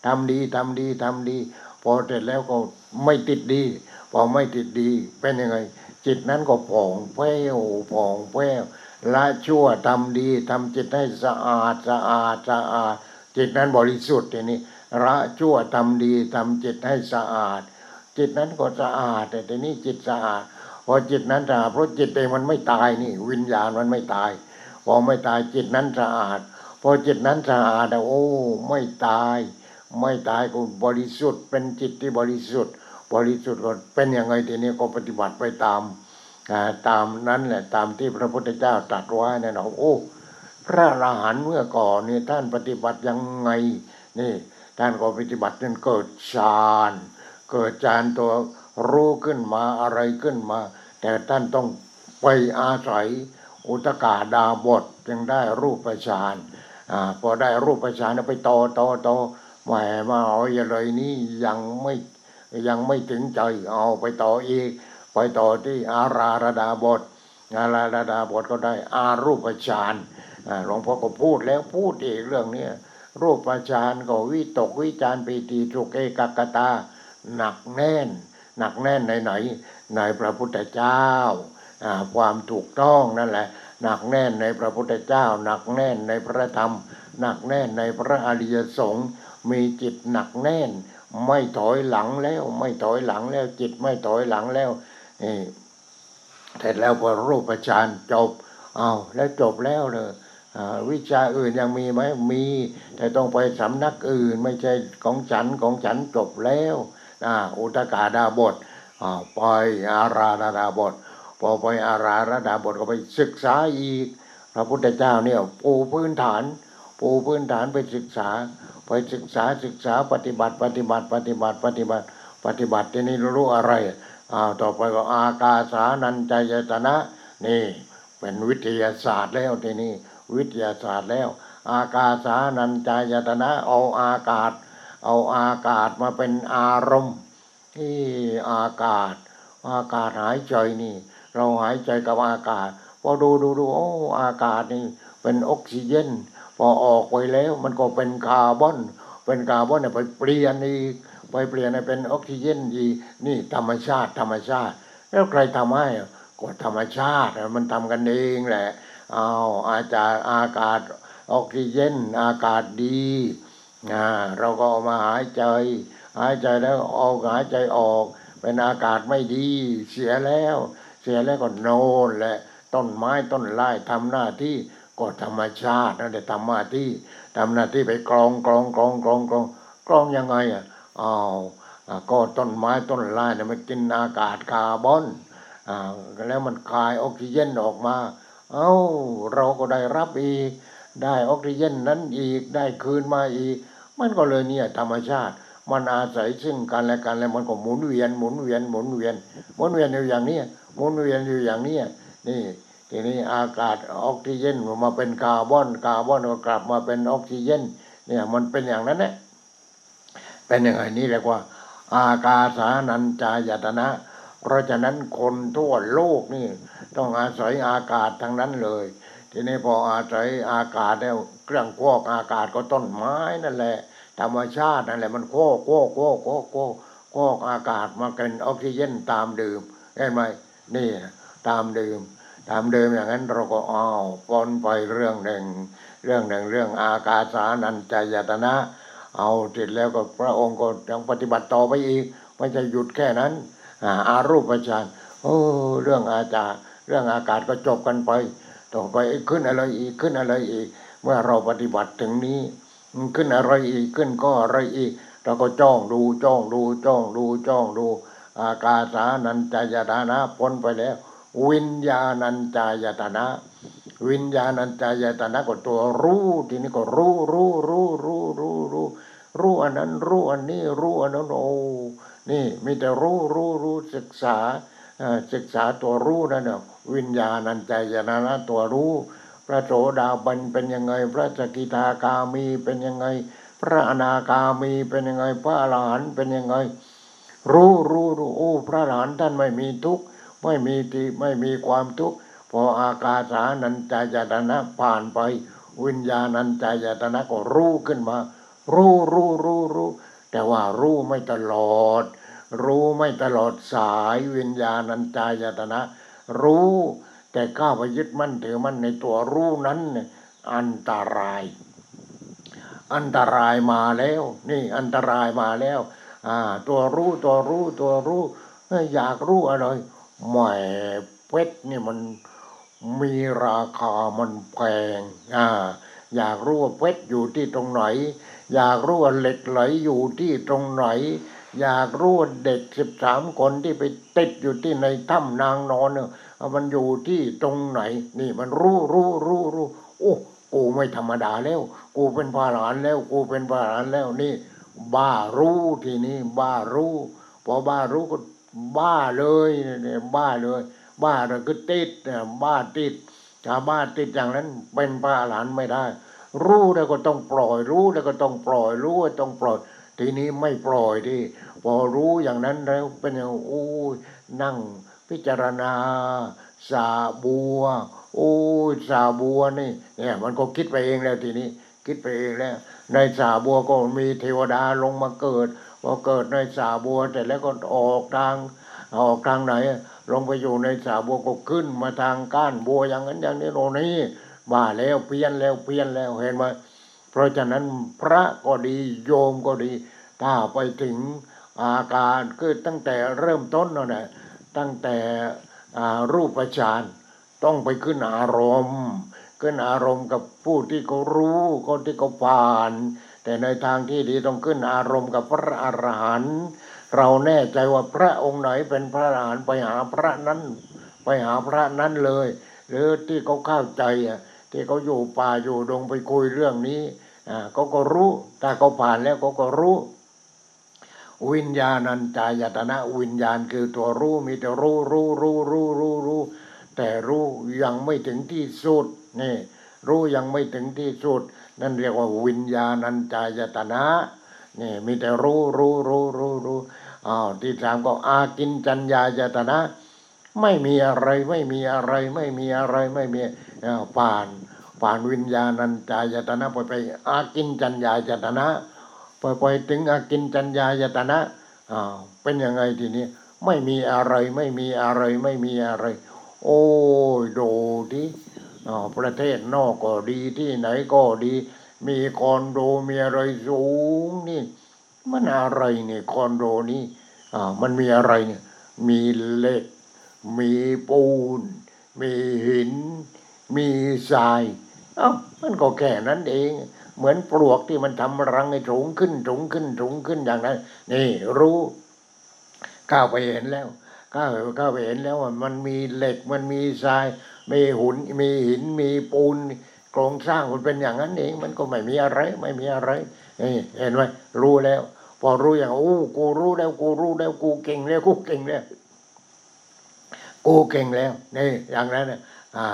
ทำดีทำดีทำดี พอเสร็จแล้วก็ไม่ติดดี พอไม่ติดดีเป็นยังไง จิตนั้นก็ผ่องแผ้วผ่องแผ้วละชั่วทำดีทำจิตให้สะอาดสะอาดสะอาด จิตนั้นบริสุทธิ์ทีนี้ละชั่วทำดีทำจิตให้สะอาด จิตนั้นก็สะอาดแต่ทีนี้จิตสะอาดพอจิตนั้นสะอาดเพราะจิตเองมันไม่ตายนี่ วิญญาณมันไม่ตายพอไม่ตายจิตนั้นสะอาดพอจิตนั้นสะอาดโอ้ ไม่ตาย ไม่ตายก็บริสุทธิ์ เป็นจิตที่บริสุทธิ์ บริสุทธิ์ก็เป็นยังไงทีนี้ก็ปฏิบัติไปตามตามนั้นแหละตามที่พระพุทธเจ้าตรัสไว้นั่นะโอ้พระอรหันต์เมื่อก่อนนี่ท่านปฏิบัติยังไงนี่ท่านก็ปฏิบัติจนเกิดฌานเกิดฌานตัวรู้ขึ้นมาอะไรขึ้นมา แต่ท่านต้องไปอาศัยอุตกาดาบทจึงได้รูปฌานอ่าพอได้รูปฌานไปต่อต่อต่อ แหมมาเอาอะไรนี่ยังไม่ยังไม่ถึงใจเอาไปต่ออีก ไปต่อที่อาราระดาบทอาราระดาบทก็ได้อารูปฌานหลวงพ่อก็พูดแล้วพูดอีกเรื่องเนี้ยรูปฌานก็วิตกวิจารปีติทุกเอกกตา หนักแน่น หนักแน่นในไหนในพระพุทธเจ้าความถูกต้องนั่นแหละ หนักแน่นในพระพุทธเจ้า หนักแน่นในพระธรรม หนักแน่นในพระอริยสงฆ์ มีจิตหนักแน่น ไม่ถอยหลังแล้ว ไม่ถอยหลังแล้ว จิตไม่ถอยหลังแล้วนี่เสร็จแล้วพอรูปฌานจบเอาแล้วจบแล้วเลยอ่าวิชาอื่นยังมีไหมมี แต่ต้องไปสำนักอื่น ไม่ใช่ของฉันของฉันจบแล้วอุตกาดาบทอ่าไปอาราดาบทพอไปอาราดาบทก็ไปศึกษาอีก พระพุทธเจ้าเนี่ยปูพื้นฐานปูพื้นฐานไปศึกษา ไปศึกษาศึกษาปฏิบัติ ปฏิบัติปฏิบัติปฏิบัติ ปฏิบัติที่นี่รู้อะไรอ่าต่อไปก็อากาสานัญจยตนะ นี่เป็นวิทยาศาสตร์แล้วที่นี้วิทยาศาสตร์แล้ว อากาสานัญจายตนะ เอาอากาศ เอาอากาศมาเป็นอารมณ์ที่อากาศ อากาศหายใจนี่ เราหายใจกับอากาศพอดูดูดูโอ้อากาศนี่เป็นออกซิเจน พอออกไปแล้วมันก็เป็นคาร์บอน เป็นคาร์บอนเนี่ยไปเปลี่ยนอีกไปเปลี่ยนเป็นออกซิเจนอีกนี่ธรรมชาติธรรมชาติ แล้วใครทำให้ก็ธรรมชาติมันทำกันเองแหละเอาอาจารย์อากาศออกซิเจนอากาศดีอ่าเราก็เอามาหายใจ หายใจแล้วออกหายใจออก เป็นอากาศไม่ดีเสียแล้ว เสียแล้วก็โน่นแหละต้นไม้ต้นไม้ทำหน้าที่ ก็ธรรมชาตินั่นแหละทำหน้าที่ทำหน้าที่ไปกรองกรองกรองกรองกรองกรองยังไงอะอ้าวอ่าก็ต้นไม้ต้นไม้เนี่ยมันกินอากาศคาร์บอนอ่าแล้วมันคายออกซิเจนออกมา เอ้าเราก็ได้รับอีก ได้ออกซิเจนนั้นอีกได้คืนมาอีก มันก็เลยเนี่ยธรรมชาติ มันอาศัยซึ่งกันและกันแล้วมันก็หมุนเวียนหมุนเวียนหมุนเวียนหมุนเวียนอยู่อย่างนี้หมุนเวียนอยู่อย่างนี้นี่ ทีนี้อากาศออกซิเจนมาเป็นคาร์บอนคาร์บอนก็กลับมาเป็นออกซิเจนเนี่ยมันเป็นอย่างนั้นแหละเป็นอย่างไรนี่เรียกว่า อากาสานัญจายตนะ เพราะฉะนั้นคนทั่วโลกนี่ ต้องอาศัยอากาศทั้งนั้นเลย ทีนี้พออาศัยอากาศแล้วเครื่องฟอกอากาศก็ต้นไม้นั่นแหละธรรมชาตินั่นแหละมันโคกโคกโคกโคกโคกโคกอากาศมาเป็นออกซิเจนตามเดิมเห็นไหมนี่ตามดื่ม ตามเดิมอย่างนั้นเราก็อ้าวปนไปเรื่องหนึ่ง เรื่องหนึ่งเรื่องอากาสานัญจายตนะ เอาเสร็จแล้วก็พระองค์ก็ยังปฏิบัติต่อไปอีกไม่ใช่หยุดแค่นั้นอาอารูปฌานโอ้เรื่องอาจารเรื่องอากาศก็จบกันไป ต่อไปขึ้นอะไรอีกขึ้นอะไรอีก เมื่อเราปฏิบัติถึงนี้ขึ้นอะไรอีกขึ้นก็อะไรอีก เราก็จ้องดูจ้องดูจ้องดูจ้องดู อากาสานัญจายตนะพ้นไปแล้ว วิญญาณัญจายตนะ วิญญาณัญจายตนะก็ตัวรู้ทีนี้ก็รู้รู้รู้รู้รู้รู้รู้อันนั้นรู้อันนี้รู้อันนั้นโอ้นี่มีแต่รู้รู้รู้ศึกษาศึกษาตัวรู้นั่นน่ะวิญญาณัญจายตนะตัวรู้ พระโสดาบันเป็นยังไง พระสกิทาคามีเป็นยังไง พระอนาคามีเป็นยังไง พระอรหันต์เป็นยังไง รู้รู้รู้โอ้พระอรหันต์ท่านไม่มีทุกข์ ไม่มีทีไม่มีความทุกข์พออากาสานัญจายตนะผ่านไป วิญญาณัญจายตนะก็รู้ขึ้นมา รู้รู้รู้รู้แต่ว่ารู้ไม่ตลอด รู้ไม่ตลอดสายวิญญาณัญจายตนะ รู้ แต่ก้าวไปยึดมั่นถือมั่นในตัวรู้นั้นอันตราย อันตรายมาแล้ว นี่อันตรายมาแล้ว อ่า ตัวรู้ตัวรู้ตัวรู้อยอยากรู้อะไร แหมเพชรนี่มันมีราคามันแพงอ่าอยากรู้ว่าเพชรอยู่ที่ตรงไหน อยากรู้ว่าเหล็กไหลอยู่ที่ตรงไหน อยากรู้ว่าเด็กสิบสามคนที่ไปติดอยู่ที่ในถ้ำนางนอนเนี่ยเอามันอยู่ที่ตรงไหน นี่มันรู้รู้รู้รู้โอ้กูไม่ธรรมดาแล้ว กูเป็นพระอรหันแล้ว กูเป็นพระอรหันแล้วนี่ บ้ารู้ทีนี้บ้ารู้พอบ้ารู้ก็ บ้าเลยเนี่ยบ้าเลย บ้าเลยคือติดเนี่ยบ้าติดถ้าบ้าติดอย่างนั้นเป็นพระอรหันต์ไม่ได้ รู้แล้วก็ต้องปล่อย รู้แล้วก็ต้องปล่อย รู้ว่าต้องปล่อย ทีนี้ไม่ปล่อยดิพอรู้อย่างนั้นแล้วเป็นอย่างโอ้ยนั่งพิจารณา สาบัวโอ้ยสาบัวนี่เนี่ยมันก็คิดไปเองแล้วทีนี้คิดไปเองแล้วในสาบัวก็มีเทวดาลงมาเกิด พอเกิดในสาบัวแต่แล้วก็ออกทางออกทางไหน ลงไปอยู่ในสาบัวก็ขึ้นมาทางก้านบัวอย่างนั้นอย่างนี้โน่นนี่บ้าแล้วเพี้ยนแล้วเพี้ยนแล้วเห็นไหมเพราะฉะนั้นพระก็ดีโยมก็ดี ถ้าไปถึงอาการคือตั้งแต่เริ่มต้นนั่นแหละตั้งแต่รูปฌานต้องไปขึ้นอารมณ์ ขึ้นอารมณ์กับผู้ที่เขารู้คนที่เขาผ่าน แต่ในทางที่ดีต้องขึ้นอารมณ์กับพระอรหันต์เราแน่ใจว่าพระองค์ไหนเป็นพระอรหันต์ไปหาพระนั้น ไปหาพระนั้นเลย หรือที่เขาเข้าใจอะที่เขาอยู่ป่าอยู่ดงไปคุยเรื่องนี้อ่าเขาก็รู้ถ้าเขาผ่านแล้วเขาก็รู้วิญญาณัญจายตนะวิญญาณคือตัวรู้มีแต่รู้รู้รู้รู้รู้รู้แต่รู้ยังไม่ถึงที่สุดนี่รู้ยังไม่ถึงที่สุด นั่นเรียกว่าวิญญาณัญจายตนะนี่มีแต่รู้รู้รู้รู้รู้อ้าวที่สามก็อากินจัญญายตนะ ไม่มีอะไรไม่มีอะไรไม่มีอะไรไม่มีอ้าวผ่าน ผ่านวิญญาณัญจายตนะไปไปอากินจัญญายตนะพอไปถึงอากินจัญญายตนะอ้าวเป็นยังไงทีนี้ไม่มีอะไรไม่มีอะไรไม่มีอะไร โอ้ยดูที่ ประเทศนอกก็ดีที่ไหนก็ดี มีคอนโดมีอะไรสูงนี่ มันอะไรเนี่ยคอนโดนี่อ่มันมีอะไรเนี่ย มีเหล็ก มีปูน มีหิน มีทรายเอ้ามันก็แค่นั้นเอง เหมือนปลวกที่มันทำรังให้สูงขึ้นสูงขึ้นสูงขึ้นอย่างนั้น นี่รู้ก้าวไปเห็นแล้วก้าวก้าวไปเห็นแล้วว่ามันมีเหล็กมันมีทราย มีหุนมีหินมีปูนโครงสร้างมันเป็นอย่างนั้นเองมันก็ไม่มีอะไร ไม่มีอะไรนี่เห็นไหมรู้แล้ว พอรู้อย่างโอ้กูรู้แล้วกูรู้แล้วกูเก่งแล้วกูเก่งแล้วกูเก่งแล้วนี่อย่างนั้นน่ะอ่า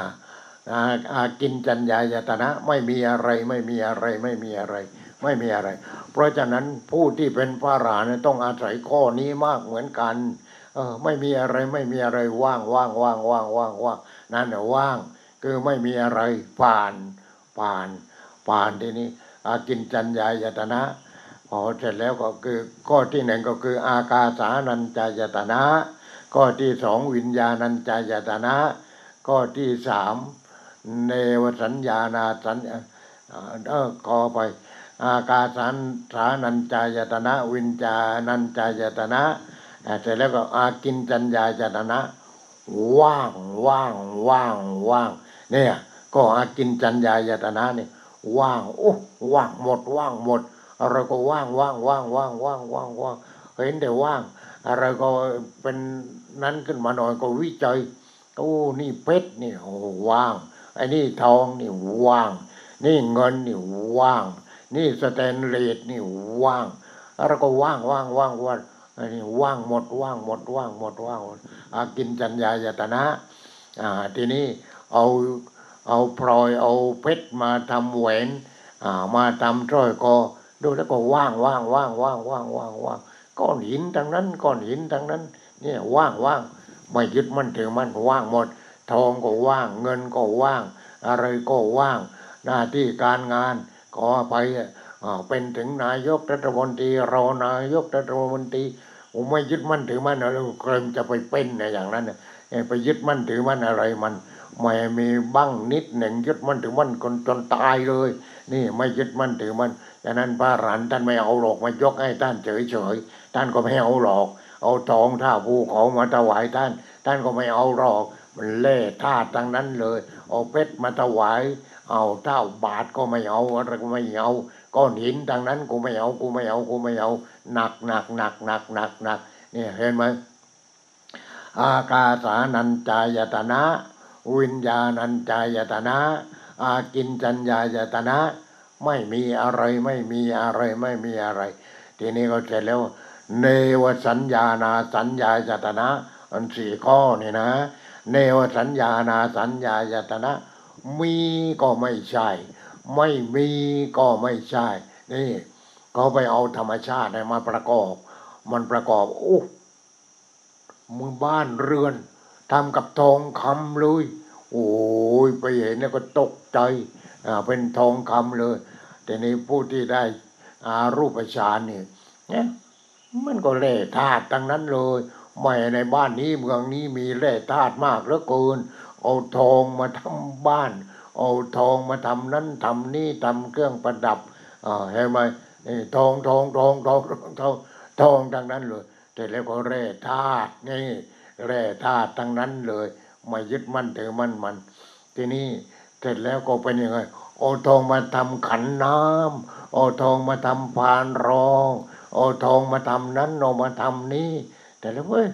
อาอากินจัญญายตนะไม่มีอะไรไม่มีอะไรไม่มีอะไร ไม่มีอะไร เพราะฉะนั้นผู้ที่เป็นพระรหันต์ต้องอาศัยข้อนี้มากเหมือนกัน เออไม่มีอะไรไม่มีอะไรว่างว่างว่างว่างว่างว่าง นั่นแหละว่าง คือไม่มีอะไรผ่านผ่านผ่านทีนี้อากินจัญญายตนะพอเสร็จแล้วก็คือข้อที่หนึ่งก็คือ อากาสานัญจายตนะข้อที่สองวิญญาณัญจายตนะข้อที่สามเนวสัญญานาสัญเออเออขอไป อากาสันสานัญจายตนะ วิญญาณัญจายตนะเสร็จแล้วก็อากินจัญญายตนะ ว่างว่างว่างว่างเนี่ยก็อากินจัญญายตนะเนี่ยว่างโอ้ว่างหมดว่างหมดอะไรก็ว่างว่างว่างว่างว่างว่างว่างเห็นแต่ว่างอะไรก็เป็นนั้นขึ้นมาหน่อยก็วิจัยโอ้นี่เพชรนี่โอ้ว่างไอ้นี่ทองนี่ว่าง นี่เงินนี่ว่าง นี่สแตนเลสนี่ว่างอะไรก็ว่างว่างว่างว่าง อ้นี่ว่างหมดว่างหมดว่างหมดว่างหมดอากินจัญญายตนะอ่าทีนี้เอาเอาพลอยเอาเพชรมาทำแหวนอ่ามาทำร้อยคอดูแล้วก็ว่างว่างว่างว่างว่างว่างว่างก้อนหินทั้งนั้นก้อนหินทั้งนั้นเนี่ยว่างว่างไม่ยึดมั่นถือมั่นว่างหมด ทองก็ว่าง เงินก็ว่าง อะไรก็ว่าง หน้าที่การงานขอไปเป็นถึงนายกรัฐมนตรีรอนายกรัฐมนตรี ผมไม่ยึดมั่นถือมั่นอะไรเคลมจะไปเป็นในอย่างนั้นน่ะไปยึดมั่นถือมั่นอะไรมันไม่มีบ้างนิดหนึ่งยึดมั่นถือมั่นคนจนตายเลย นี่ไม่ยึดมั่นถือมั่นฉะนั้นพระรันท่านไม่เอาหรอกมายกให้ท่านเฉยเฉยๆท่านก็ไม่เอาหรอก เอาทองท่าภูเขามาถวายท่าน ท่านก็ไม่เอาหรอกมันเล่ธาทั้งนั้นเลย เอาเพชรมาถวาย เอาเท่าบาทก็ไม่เอาอะไรก็ไม่เอาก้อนหินทั้งนั้นกูไม่เอากูไม่เอากูไม่เอา หนักหนักหนักหนักหนักหนักนี่เห็นไหมอากาสานัญจายตนะวิญญาณัญจายตนะอากินจัญญายตนะ ไม่มีอะไรไม่มีอะไรไม่มีอะไร ทีนี้ก็เสร็จแล้ว เนวสัญญานาสัญญายตนะ อันสี่ข้อนี่นะ เนวสัญญานาสัญญายตนะ มีก็ไม่ใช่ ไม่มีก็ไม่ใช่ นี่ เขาไปเอาธรรมชาติมาประกอบ มันประกอบโอ้มือบ้านเรือนทำกับทองคำเลย โอ้ยไปเห็นแล้วก็ตกใจอ่าเป็นทองคำเลยแต่ในผู้ที่ได้อารูปฌานเนี่ยเนี่ยมันก็แร่ธาตุทั้งนั้นเลยไม่ในบ้านนี้เมืองนี้มีแร่ธาตุมากเหลือเกิน เอาทองมาทำบ้าน เอาทองมาทำนั้นทำนี่ทำเครื่องประดับอ่าเห็นไหม ทองทองทองทองทองทองทองทั้งนั้นเลย แต่แล้วก็แร่ธาตุนี่แร่ธาตุทั้งนั้นเลยไม่ยึดมั่นถือมั่นมัน ทีนี้เสร็จแล้วก็เป็นยังไงเอาทองมาทำขันน้ำเอาทองมาทำพานรองเอาทองมาทำนั้นเอามาทำนี้ แต่แล้วเว้ย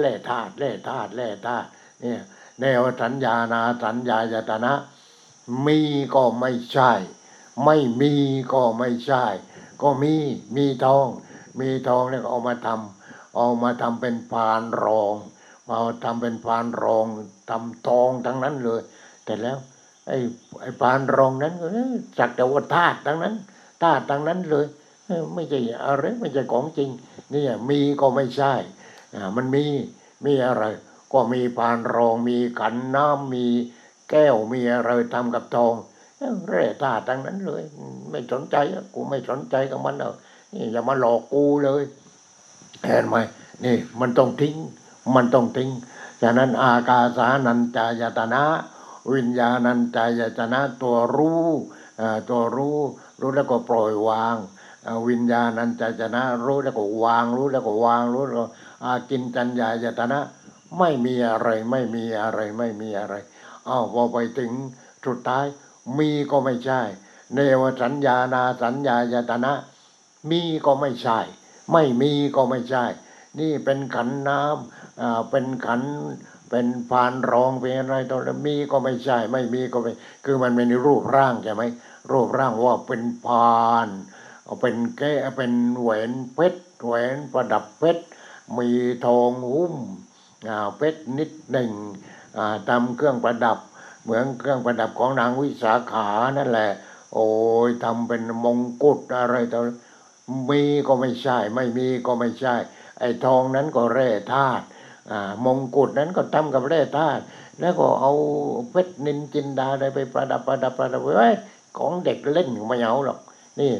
แล่ธาตุแล่ธาตุแล่ธาตุเนี่ยแนวสัญญานาสัญญายตนะ มีก็ไม่ใช่ ไม่มีก็ไม่ใช่ ก็มีมีทอง มีทองแล้วก็เอามาทำเอามาทำเป็นพานรองเอาทำเป็นพานรองทำทองทั้งนั้นเลย แต่แล้วไอ้ไอ้พานรองนั้นก็เอ้ยสักแต่ว่าธาตุทั้งนั้นธาตุทั้งนั้นเลย ไม่ใช่อะไรไม่ใช่ของจริงนี่มีก็ไม่ใช่อ่ามันมีมีอะไร ก็มีพานรองมีขันน้ำมีแก้วมีอะไรทำกับทอง เร่ธาตุทั้งนั้นเลย ไม่สนใจกูไม่สนใจกับมันหรอกนี่อย่ามาหลอกกูเลยเห็นไหมนี่ มันต้องทิ้ง มันต้องทิ้งฉะนั้นอากาสานัญจายตนะ วิญญาณัญจายตนะตัวรู้ตัวรู้รู้แล้วก็ปล่อยวางวิญญาณัญจายตนะรู้แล้วก็วางรู้แล้วก็วางรู้แล้วก็อากินจัญญายตนะ ไม่มีอะไรไม่มีอะไรไม่มีอะไรอ้าวพอไปถึงสุดท้าย มีก็ไม่ใช่ เนวสัญญานาสัญญายตนะ มีก็ไม่ใช่ ไม่มีก็ไม่ใช่ นี่เป็นขันน้ำอ่าเป็นขันเป็นพานรองเป็นอะไรตอนมีก็ไม่ใช่ ไม่มีก็ไม่คือมันเป็นรูปร่างใช่ไหมรูปร่างว่าเป็นพานเป็นแก้เป็นแหวนเพชรแหวนประดับเพชรมีทองหุ้มอ่าเพชรนิดหนึ่งอ่าทำเครื่องประดับ เหมือนเครื่องประดับของนางวิสาขานั่นแหละ โอ้ยทำเป็นมงกุฎอะไรต่อมีก็ไม่ใช่ ไม่มีก็ไม่ใช่ ไอ้ทองนั้นก็แร่ธาตุอ่ามงกุฎนั้นก็ทำกับแร่ธาตุแล้วก็เอาเพชรนินจินดาอะไรไปประดับประดับประดับไว้ของเด็กเล่นไม่เอาหรอก นี่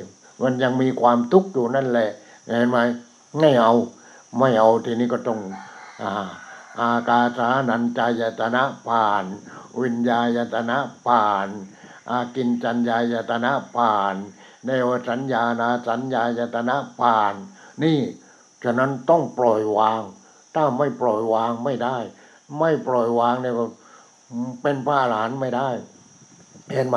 มันยังมีความทุกข์อยู่นั่นแหละเห็นไหมไม่เอาไม่เอาทีนี้ก็ต้องอ่าอากาสานัญจายตนะผ่าน วิญญาณตนะผ่านอากินจัญญายตนะผ่านเนวสัญญานาสัญญายตนะผ่าน นี่ฉะนั้นต้องปล่อยวาง ถ้าไม่ปล่อยวางไม่ได้ ไม่ปล่อยวางเนี่ยเป็นพระอรหันไม่ได้ เห็นไหม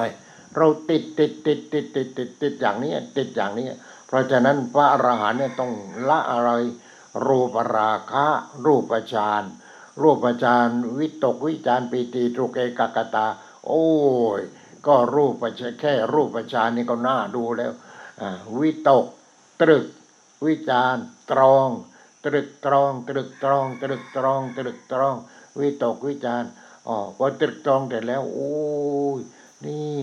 เราติดติดติดติดติดติดติดอย่างนี้ติดอย่างนี้ เพราะฉะนั้นพระอรหันต์เนี่ยต้องละอะไร รูปราคะรูปฌาน รูปฌานวิตกวิจารปิติทุกเอกกตา โอ้ย ก็รูปฌานแค่รูปฌานนี่ก็น่าดูแล้วอ่าวิตก ตรึก วิจารตรอง ตรึกตรอง ตรึกตรอง ตรึกตรอง ตรึกตรอง วิตกวิจารอ๋อพอตรึกตรองเสร็จแล้ว โอ้ยนี่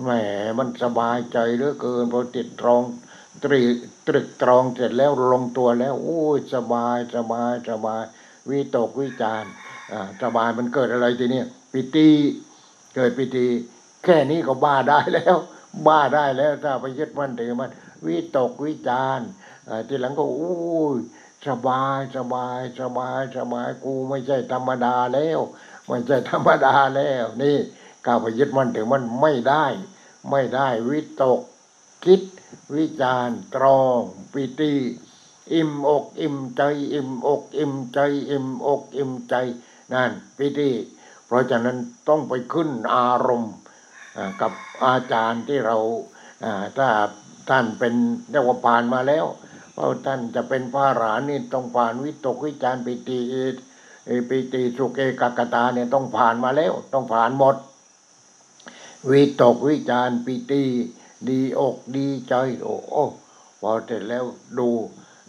แหมมันสบายใจเหลือเกินพอติดตรองตรึกตรึกตรองเสร็จแล้วลงตัวแล้ว โอ้ยสบายสบายสบาย วิตกวิจารสบายมันเกิดอะไรทีนี้ปิติเกิดปิติแค่นี้ก็บ้าได้แล้ว บ้าได้แล้วถ้าไปยึดมันถือมันวิตกวิจารทีหลังก็อู้ยสบายสบายสบายสบายกูไม่ใช่ธรรมดาแล้วไม่ใช่ธรรมดาแล้ว นี่ก้าวไปยึดมันถือมันไม่ได้ ไม่ได้วิตกคิดวิจารตรองปิติ อิ่มอกอิ่มใจอิ่มอกอิ่มใจ อิ่มอกอิ่มใจนั่นปิติเพราะฉะนั้นต้องไปขึ้นอารมณ์กับอาจารย์ที่เราถ้าท่านเป็นเรียกว่าผ่านมาแล้วเพราะท่านจะเป็นพระรหันต์นี่ต้องผ่านวิตกวิจารปิติปิติสุเกกกตาเนี่ยต้องผ่านมาแล้ว ต้องผ่านหมด วิตกวิจารปิติดีอกดีใจโอ้โอ้พอเสร็จแล้วดู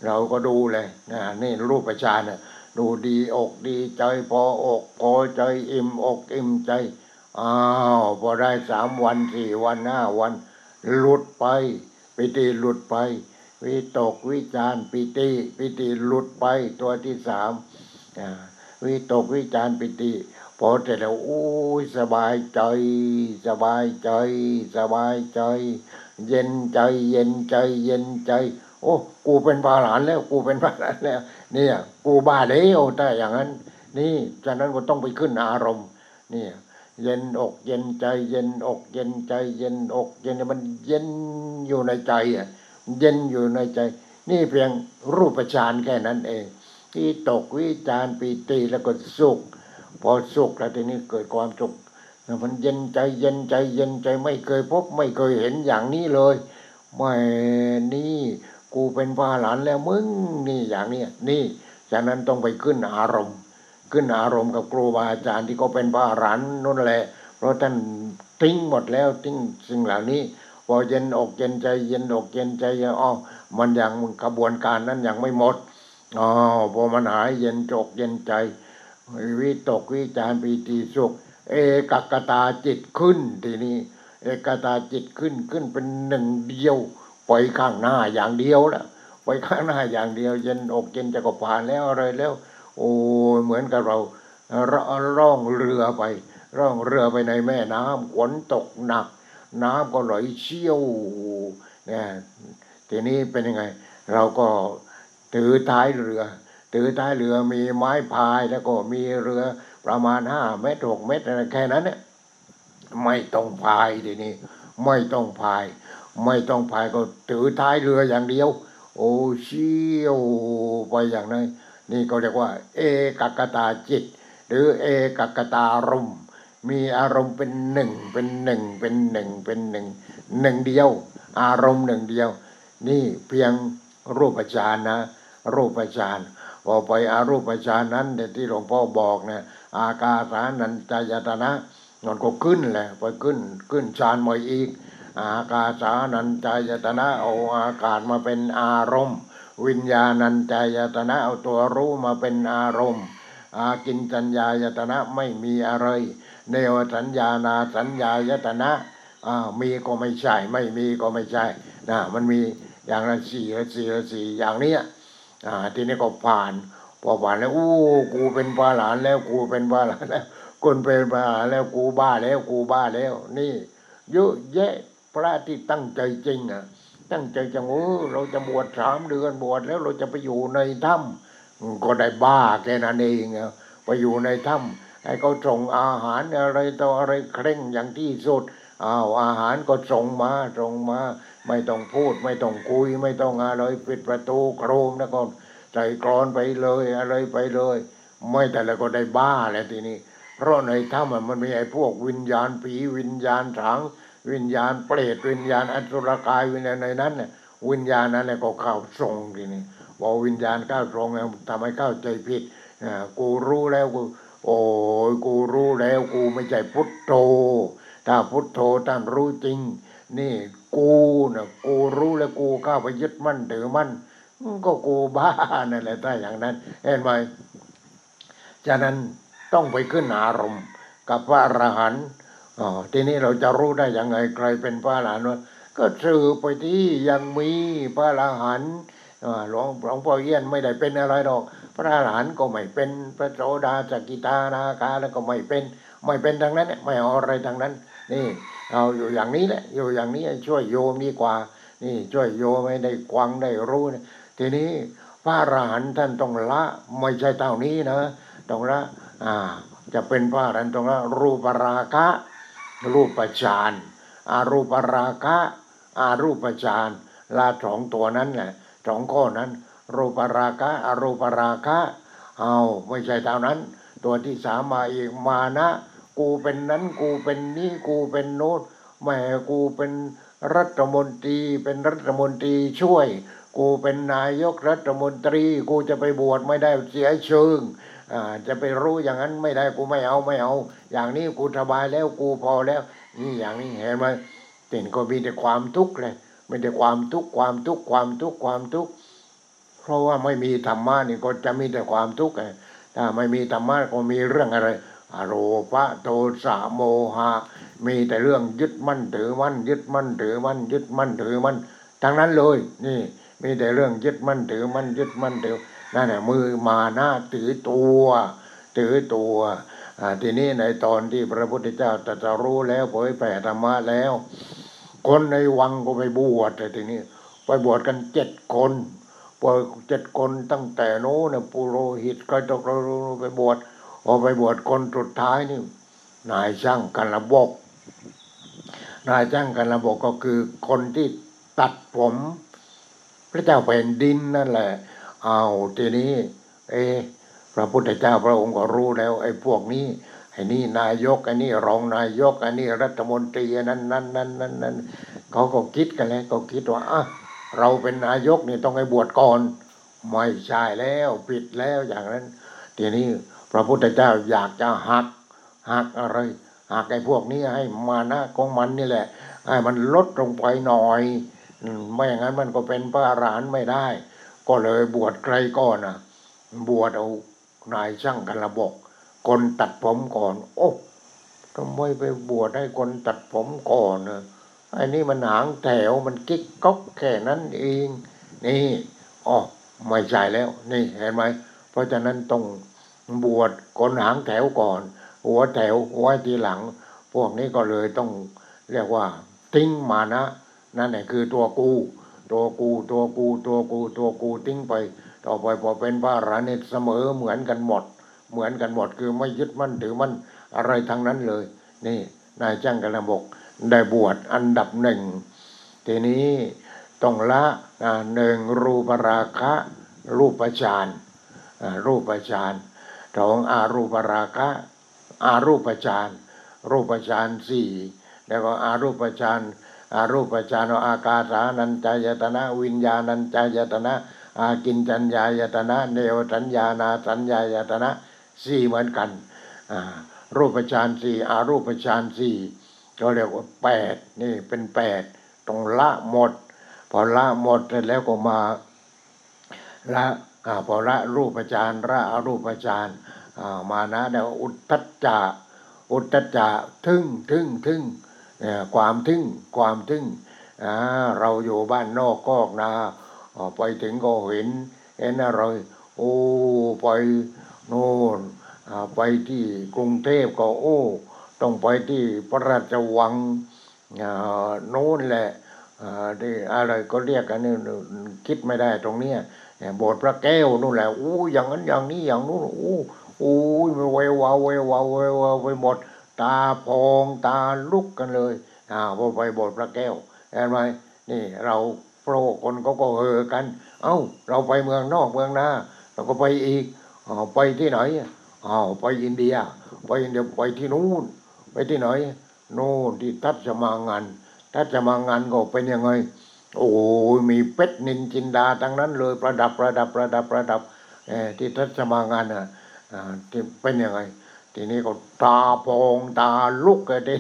เราก็ดูเลยนะนี่รูปฌานน่ะดูดีอกดีใจพออกพอใจอิ่มอกอิ่มใจอ้าวพอได้สามวันสี่วันห้าวัน หลุดไปปิติหลุดไป วิตกวิจารปิติปิติหลุดไปตัวที่สามวิตกวิจารปิติพอเสร็จแล้วโอ้ยสบายใจ สบายใจ สบายใจ เย็นใจเย็นใจเย็นใจ โอ้กูเป็นพระอรหันแล้ว กูเป็นพระอรหันแล้ว เนี่ย กูบ้าแล้วแต่อย่างนั้น นี่ฉะนั้นก็ต้องไปขึ้นอารมณ์ เนี่ย เย็นอกเย็นใจ เย็นอก เย็นใจ เย็นอก เย็นมันเย็นอยู่ในใจอะเย็นอยู่ในใจ นี่เพียงรูปฌานแค่นั้นเองที่ตกวิจารปิติแล้วก็สุข พอสุขแล้วทีนี้เกิดความสุขมันเย็นใจเย็นใจเย็นใจไม่เคยพบ ไม่เคยเห็นอย่างนี้เลยไม่นี่ กูเป็นพระหลานแล้วมึงนี่อย่างนี้นี่ฉะนั้นต้องไปขึ้นอารมณ์ ขึ้นอารมณ์กับครูบาอาจารย์ที่เขาเป็นพระหลานนั่นแหละ เพราะท่านทิ้งหมดแล้วทิ้งสิ่งเหล่านี้พอเย็นอกเย็นใจเย็นอกเย็นใจอ๋อมันยังกระบวนการนั้นยังไม่หมดอ๋อพอมันหายเย็นจกเย็นใจ วิตกวิจารปีติสุข เอกกตาจิตขึ้นทีนี้ เอกตาจิตขึ้นขึ้นเป็นหนึ่งเดียว ไปข้างหน้าอย่างเดียวแล้วไปข้างหน้าอย่างเดียว เย็นอกเย็นจะก็ผ่านแล้วอะไรแล้ว โอ้เหมือนกับเราร่องเรือไป ร่องเรือไปในแม่น้ำฝนตกหนัก น้ำก็ไหลเชี่ยวเนี่ยทีนี้เป็นยังไง เราก็ถือท้ายเรือ ถือท้ายเรือมีไม้พายแล้วก็มีเรือประมาณห้าเมตรหกเมตรอะไรแค่นั้นเนี่ยไม่ต้องพายทีนี้ ไม่ต้องพาย ไม่ต้องพายก็ถือท้ายเรืออย่างเดียว โอ้เชี่ยวไปอย่างนั้นนี่ก็เรียกว่า เอกกตาจิต หรือเอกกตารมมีอารมณ์เป็นหนึ่งเป็นหนึ่งเป็นหนึ่งเป็นหนึ่งหนึ่งเดียว อารมณ์หนึ่งเดียว นี่เพียงรูปฌานนะ รูปฌานพอไปอารูปฌานนั้นที่หลวงพ่อบอกเนี่ยอากาสานัญจายตนะมันก็ขึ้นแหละไปขึ้นขึ้นฌานใหม่อีก อากาสานัญจายตนะเอาอากาศมาเป็นอารมณ์ วิญญาณัญจายตนะเอาตัวรู้มาเป็นอารมณ์ อากินจัญญายตนะไม่มีอะไร เนวสัญญานาสัญญายตนะมีก็ไม่ใช่ ไม่มีก็ไม่ใช่นะมันมีอย่างละสี่ละสี่ละสี่อย่างเนี้ยทีนี้ก็ผ่าน พอผ่านแล้วอู้กูเป็นพระหลานแล้วกูเป็นพระหลานแล้วคนเป็นพระหลานแล้วกูบ้าแล้วกูบ้าแล้ว นี่เยอะแยะ พระที่ตั้งใจจริงอะ ตั้งใจจังโอ้เราจะบวชสามเดือนบวชแล้วเราจะไปอยู่ในถ้ำก็ได้บ้าแค่นั้นเองไปอยู่ในถ้ำให้เขาส่งอาหารอะไรต่ออะไรเคร่งอย่างที่สุดอ้าวอาหารก็ส่งมาส่งมา ไม่ต้องพูด ไม่ต้องคุย ไม่ต้องอะไรปิดประตูโครมนะก่อนใส่กรอนไปเลยอะไรไปเลย ไม่แต่ละก็ได้บ้าแล้วทีนี้ เพราะในถ้ำมันมีไอ้พวกวิญญาณผีวิญญาณถาง วิญญาณเปรตวิญญาณอสุรกายวิญญาณในนั้นเนี่ยวิญญาณนั้นก็เข้าทรงทีนี้บอกวิญญาณเข้าทรงแล้วทำให้เข้าใจผิดกูรู้แล้วกูโอ้ยกูรู้แล้วกูไม่ใช่พุทโธถ้าพุทโธท่านรู้จริง นี่กูนะกูรู้แล้วกูเข้าไปยึดมั่นถือมั่นก็กูบ้านั่นแหละถ้าอย่างนั้น เห็นไหมฉะนั้นต้องไปขึ้นอารมณ์ กับพระอรหันต์ อ๋อทีนี้เราจะรู้ได้ยังไงใครเป็นพระอรหันต์ก็สื่อไปที่ยังมีพระอรหันต์หลวงหลวงพ่อเยี่ยนไม่ได้เป็นอะไรหรอก พระอรหันต์ก็ไม่เป็นพระโสดาสกิตานาคาแล้วก็ไม่เป็น ไม่เป็นทางนั้นไม่เอาอะไรทางนั้น นี่ เอาอยู่อย่างนี้แหละอยู่อย่างนี้ช่วยโยมดีกว่า นี่ช่วยโยมไม่ได้ควังได้รู้เนี่ยทีนี้พระอรหันต์ท่านต้องละไม่ใช่เท่านี้นะต้องละอ่าจะเป็นพระอรหันต์ต้องละรูปราคะ รูปฌานอารูปราคะอารูปฌานละสองตัวนั้นแหละสองข้อนั้น รูปราคะอารูปราคะเอาไม่ใช่เท่านั้น ตัวที่สามมาอีกมานะกูเป็นนั้นกูเป็นนี้กูเป็นโน้ตแม่กูเป็นรัฐมนตรีเป็นรัฐมนตรีช่วย กูเป็นนายกรัฐมนตรี กูจะไปบวชไม่ได้เสียเชิงอ่า จะไปรู้อย่างนั้นไม่ได้กูไม่เอาไม่เอา อย่างนี้กูสบายแล้วกูพอแล้ว นี่อย่างนี้เห็นไหมเต็นก็มีแต่ความทุกข์เลยมีแต่ความทุกข์ความทุกข์ความทุกข์ความทุกข์เพราะว่าไม่มีธรรมะนี่ก็จะมีแต่ความทุกข์ไงถ้าไม่มีธรรมะก็มีเรื่องอะไรอโรภะโทสะโมหะ มีแต่เรื่องยึดมั่นถือมั่นยึดมั่นถือมั่นยึดมั่นถือมั่นทั้งนั้นเลย นี่ มีแต่เรื่องยึดมั่นถือมั่นยึดมั่นถือ นั่นแหละมือมาหน้าถือตัว ถือตัวทีนี้ในตอนที่พระพุทธเจ้าตรัสรู้แล้วเผยแผ่ธรรมะแล้ว คนในวังก็ไปบวชแต่ทีนี้ ไปบวชกันเจ็ดคนปวเจ็ดคนตั้งแต่โน้นปุโรหิตก็ตกไปบวชพอไปบวชคนสุดท้ายนี่นายช่างกันระบบนายช่างกันระบบก็คือคนที่ตัดผม พระเจ้าแผ่นดินนั่นแหละ เอาทีนี้ เอ พระพุทธเจ้าพระองค์ก็รู้แล้ว ไอ้พวกนี้ไอ้นี่นายกไอ้นี่รองนายกไอ้นี่รัฐมนตรีนั้นนั้นนั้นนั้นนั้นเขาก็คิดกันแล้วก็คิดว่าอะเราเป็นนายกนี่ต้องให้บวชก่อน ไม่ใช่แล้วผิดแล้วอย่างนั้น ทีนี้พระพุทธเจ้าอยากจะหักหักอะไรหักไอ้พวกนี้ให้มานะของมันนี่แหละให้มันลดลงไปหน่อย ไม่อย่างนั้นมันก็เป็นพระอรหันต์ไม่ได้ ก็เลยบวชใครก่อนนะบวชเอานายช่างกันระบอกคนตัดผมก่อน โอ้ทำไมไปบวชให้คนตัดผมก่อนนะไอ้นี่มันหางแถวมันกิ๊กก๊อกแค่นั้นเอง นี่อ๋อไม่ใช่แล้ว นี่เห็นไหมเพราะฉะนั้นต้องบวชคนหางแถวก่อน หัวแถวไว้ทีหลัง พวกนี้ก็เลยต้องเรียกว่า ทิ้งมานะ นั่นแหละคือตัวกู ตัวกูตัวกูตัวกูตัวกูทิ้งไป ต่อไปพอเป็นพระอรหันต์เสมอเหมือนกันหมด เหมือนกันหมดคือไม่ยึดมั่นถือมั่นอะไรทั้งนั้นเลย นี่นายจ้างกระบกได้บวชอันดับหนึ่งทีนี้ต้องละหนึ่งรูปราคะ รูปฌานรูปฌานสองอารูปราคะอารูปฌานรูปฌานสี่แล้วก็อารูปฌาน อารูปฌานอากาสานัญจายตนะ วิญญาณัญจายตนะอากินจัญญายตนะ เนวสัญญานาสัญญายตนะสี่เหมือนกันอารูปฌานสี่อารูปฌานสี่ก็เรียกว่าแปดนี่เป็นแปดต้องละหมด พอละหมดเสร็จแล้วก็มาละพอละรูปฌานละอารูปฌานมานะเดี๋ยวอุทธัจจะอุทธัจจะทึ่งทึ่งทึ่งเนี่ย ความทึ่งความทึ่งอ่าเราอยู่บ้านนอกกอกนาไปถึงก็เห็นเห็นอะไรโอ้ไปโน่นอ่าไปที่กรุงเทพก็โอ้ ต้องไปที่พระราชวังอ่าโน้นแหละอ่าที่อะไรก็เรียกกันนี่คิดไม่ได้ตรงเนี้ยเนี่ยโบสถ์พระแก้วนู่นแหละอู้อย่างนั้นอย่างนี้อย่างนู้นอู้อู้เววาวเววาวเววาวไปหมด ตาพองตาลุกกันเลยอ่าพอไปบสถ์พระแก้วเห็นไหมนี่เราโปรคนเขาก็เฮอกัน เอ้า เราไปเมืองนอกเมืองนาเราก็ไปอีกอ้าไปที่ไหนอ้าวไปอินเดีย ไปอินเดียไปที่นู่น ไปที่ไหนโน่นที่ทัศมางานถ้าจะมางานก็เป็นยังไง โอ้ยมีเพชรนินจินดาทั้งนั้นเลยประดับประดับประดับประดับเออที่ทัศมางานอะอ่าที่เป็นยังไง ทีนี้ก็ตาโพองตาลุกเลยดิ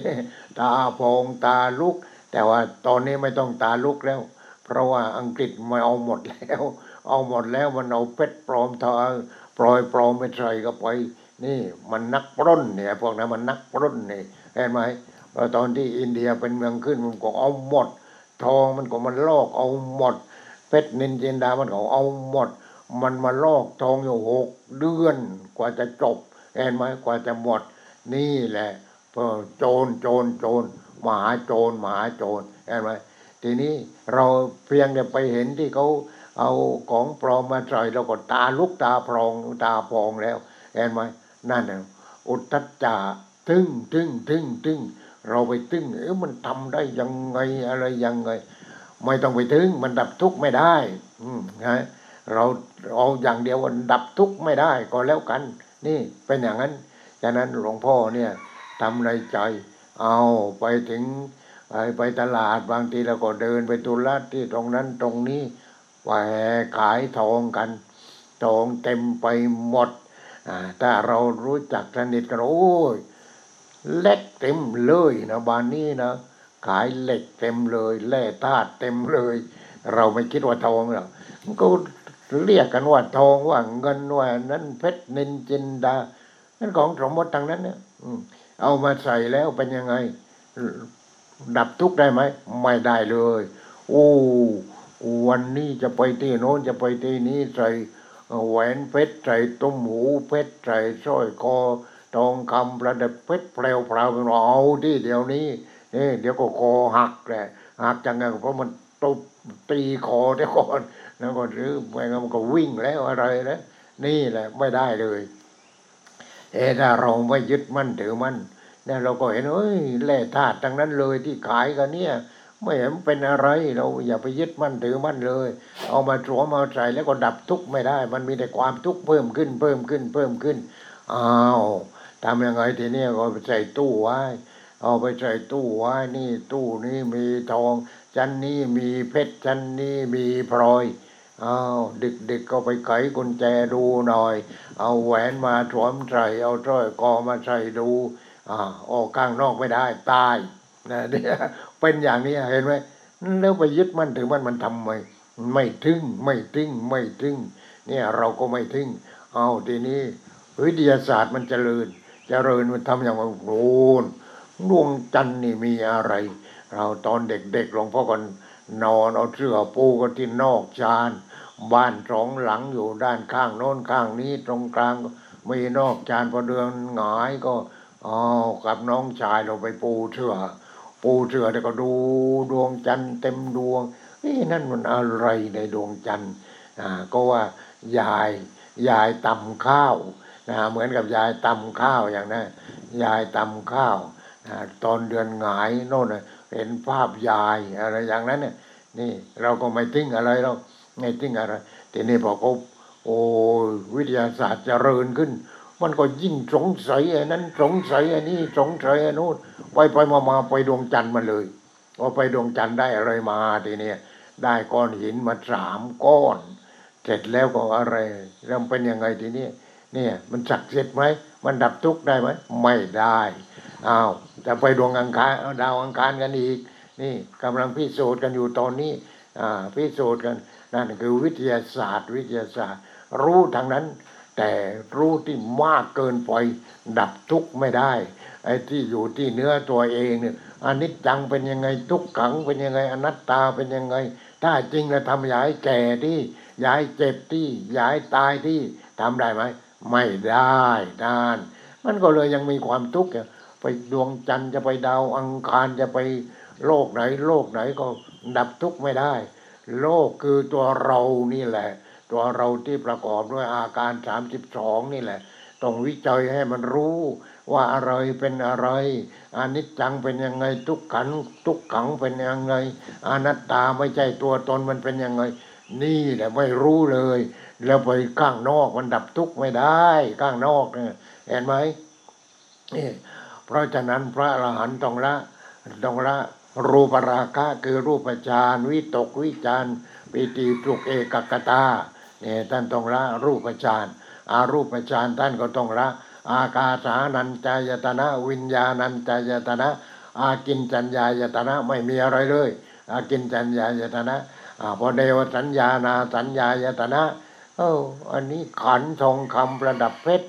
ตาโพองตาลุก แต่ว่าตอนนี้ไม่ต้องตาลุกแล้ว เพราะว่าอังกฤษไม่เอาหมดแล้ว เอาหมดแล้วมันเอาเพชรปลอมทองปล่อยปลอมไปใส่ก็ไป นี่มันนักปล้นเนี่ยพวกนั้นมันนักปล้นนี่เห็นไหมตอนที่อินเดียเป็นเมืองขึ้นมันก็เอาหมด ทองมันก็มันลอกเอาหมด เพชรนินจินดามันก็เอาหมด มันมาลอกทองอยู่หกเดือนกว่าจะจบ เห็นไหมกว่าจะหมด นี่แหละโจรโจรโจรหมาโจรหมาโจรเห็นไหมทีนี้เราเพียงแต่ไปเห็นที่เขาเอาของปลอมมาใส่เราก็ตาลุกตาพรองตาพองแล้วเห็นไหมนั่นน่ะอุทธัจจะทึ่งทึ่งทึ่งทึ่งเราไปตึ้งเอ๊ะมันทำได้ยังไงอะไรยังไง ไม่ต้องไปตึ้งมันดับทุกข์ไม่ได้ อืมนะเราเอาอย่างเดียวมันดับทุกข์ไม่ได้ก็แล้วกัน นี่เป็นอย่างนั้นฉะนั้นหลวงพ่อเนี่ยทำในใจ เอาไปถึงไปไปตลาดบางทีเราก็เดินไปตุลัดที่ตรงนั้นตรงนี้ไปขายทองกัน ทองเต็มไปหมดอ่าถ้าเรารู้จักสนิทกันโอ้ยเหล็กเต็มเลยนะบ้านนี้นะขายเหล็กเต็มเลย แร่ธาตุเต็มเลย เราไม่คิดว่าทองหรอกก็ เรียกกันว่าทองว่าเงินว่านั้นเพชรนินจินดา นั่นของสมมติทางนั้นเนี่ยอืมเอามาใส่แล้วเป็นยังไง ดับทุกข์ได้ไหม ไม่ได้เลย โอ้วันนี้จะไปที่โน้นจะไปที่นี้ใส่แหวนเพชรใส่ตุ้มหูเพชรใส่สร้อยคอทองคำประดับเพชรแปลวเป็นว่าเอาที่เดี๋ยวนี้นี่เดี๋ยวก็คอหักแหละหักจังไงเพราะมันตบตีคอเดี๋ยวก่อน แล้วก็รื้อไม่งั้นมันก็วิ่งแล้วอะไรแล้วนี่แหละไม่ได้เลย เอถ้าเราไม่ยึดมั่นถือมั่นเนี่ยเราก็เห็นเอ้ยแร่ธาตุทั้งนั้นเลยที่ขายกันเนี่ยไม่เห็นเป็นอะไรเราอย่าไปยึดมั่นถือมั่นเลย เอามาสวมเอาใส่แล้วก็ดับทุกข์ไม่ได้ มันมีแต่ความทุกข์เพิ่มขึ้นเพิ่มขึ้นเพิ่มขึ้นอ้าวทำยังไงทีนี้ก็ไปใส่ตู้ไว้ เอาไปใส่ตู้ไว้นี่ตู้นี้มีทองชั้นนี้มีเพชรชั้นนี้มีพลอย อ้าวดึกๆก็ไปไขกุญแจดูหน่อย เอาแหวนมาสวมใส่เอาสร้อยคอมาใส่ดูอ่าออกข้างนอกไม่ได้ตายนะเนี่ยเป็นอย่างนี้เห็นไหมแล้วไปยึดมันถือมันมันทำไมไม่ถึงไม่ถึงไม่ถึงเนี่ยเราก็ไม่ถึงเอาทีนี้วิทยาศาสตร์มันเจริญ เจริญมันทำอย่างว่าโอ้นดวงจันทร์นี่มีอะไร เราตอนเด็กๆหลวงพ่อก็นนอนเอาเสื้อปูกันที่นอกชาน บ้านสองหลังอยู่ด้านข้างโน้นข้างนี้ตรงกลางมีนอกชานพอเดือนหงายก็อ๋อกับน้องชายเราไปปูเสือปูเสือแล้วก็ดูดวงจันทร์เต็มดวงนี่นั่นมันอะไรในดวงจันทร์อ่าก็ว่ายายยายตำข้าวนะเหมือนกับยายตำข้าวอย่างนั้นยายตำข้าวตอนเดือนหงายโน่นเห็นภาพยายอะไรอย่างนั้นเนี่ยนี่เราก็ไม่ทิ้งอะไรเรา ไม่ทิ้งอะไรทีนี้พอเขาโอ้วิทยาศาสตร์จเจริญขึ้น มันก็ยิ่งสงสัยไอ้นั้นสงสัยไอ้นี่สงสัยไอ้นู้นไปไปมามาไปดวงจันทร์มาเลยพอไปดวงจันทร์ได้อะไรมาทีนี้ได้ก้อนหินมาสามก้อน เสร็จแล้วก็อะไรแล้วมันเป็นยังไงทีนี้เนี่ยมันศักดิ์สิทธิ์ไหมมันดับทุกข์ได้ไหมไม่ได้อ้าวจะไปดวงอังคารดาวอังคารกันอีก นี่กำลังพิสูจน์กันอยู่ตอนนี้ พิสูจน์กันนั่นคือวิทยาศาสตร์ วิทยาศาสตร์ รู้ทางนั้น แต่รู้ที่มากเกินไปดับทุกข์ไม่ได้ไอ้ที่อยู่ที่เนื้อตัวเองเนี่ยอนิจจังเป็นยังไงทุกขังเป็นยังไงอนัตตาเป็นยังไง ถ้าจริงแล้วทำย่าให้แก่ที่ย่าให้เจ็บที่ย่าให้ตายที่ทำได้ไหมไม่ได้นานมันก็เลยยังมีความทุกข์ไปดวงจันทร์จะไปดาวอังคารจะไปโลกไหน โลกไหนก็ ดับทุกข์ไม่ได้ โลกคือตัวเรานี่แหละ ตัวเราที่ประกอบด้วยอาการสามสิบสองนี่แหละต้องวิจัยให้มันรู้ว่าอะไรเป็นอะไรอนิจจังเป็นยังไงทุกขันทุกขังเป็นยังไงอนัตตาไม่ใช่ตัวตนมันเป็นยังไง นี่แหละไม่รู้เลย แล้วไปข้างนอกมันดับทุกข์ไม่ได้ ข้างนอกเนี่ยเห็นไหมนี่เพราะฉะนั้นพระอรหันต์ต้องละต้องละ รูปราคะคือรูปฌานวิตกวิจารปิติสุขเอกกตาเนี่ยท่านต้องละรูปฌานอารูปฌานท่านก็ต้องละ อากาสานัญจายตนะ วิญญาณัญจายตนะ อากินจัญญายตนะไม่มีอะไรเลย อากินจัญญายตนะอพอเดวสัญญานาสัญญายตนะเอออันนี้ขันทองคำประดับเพชร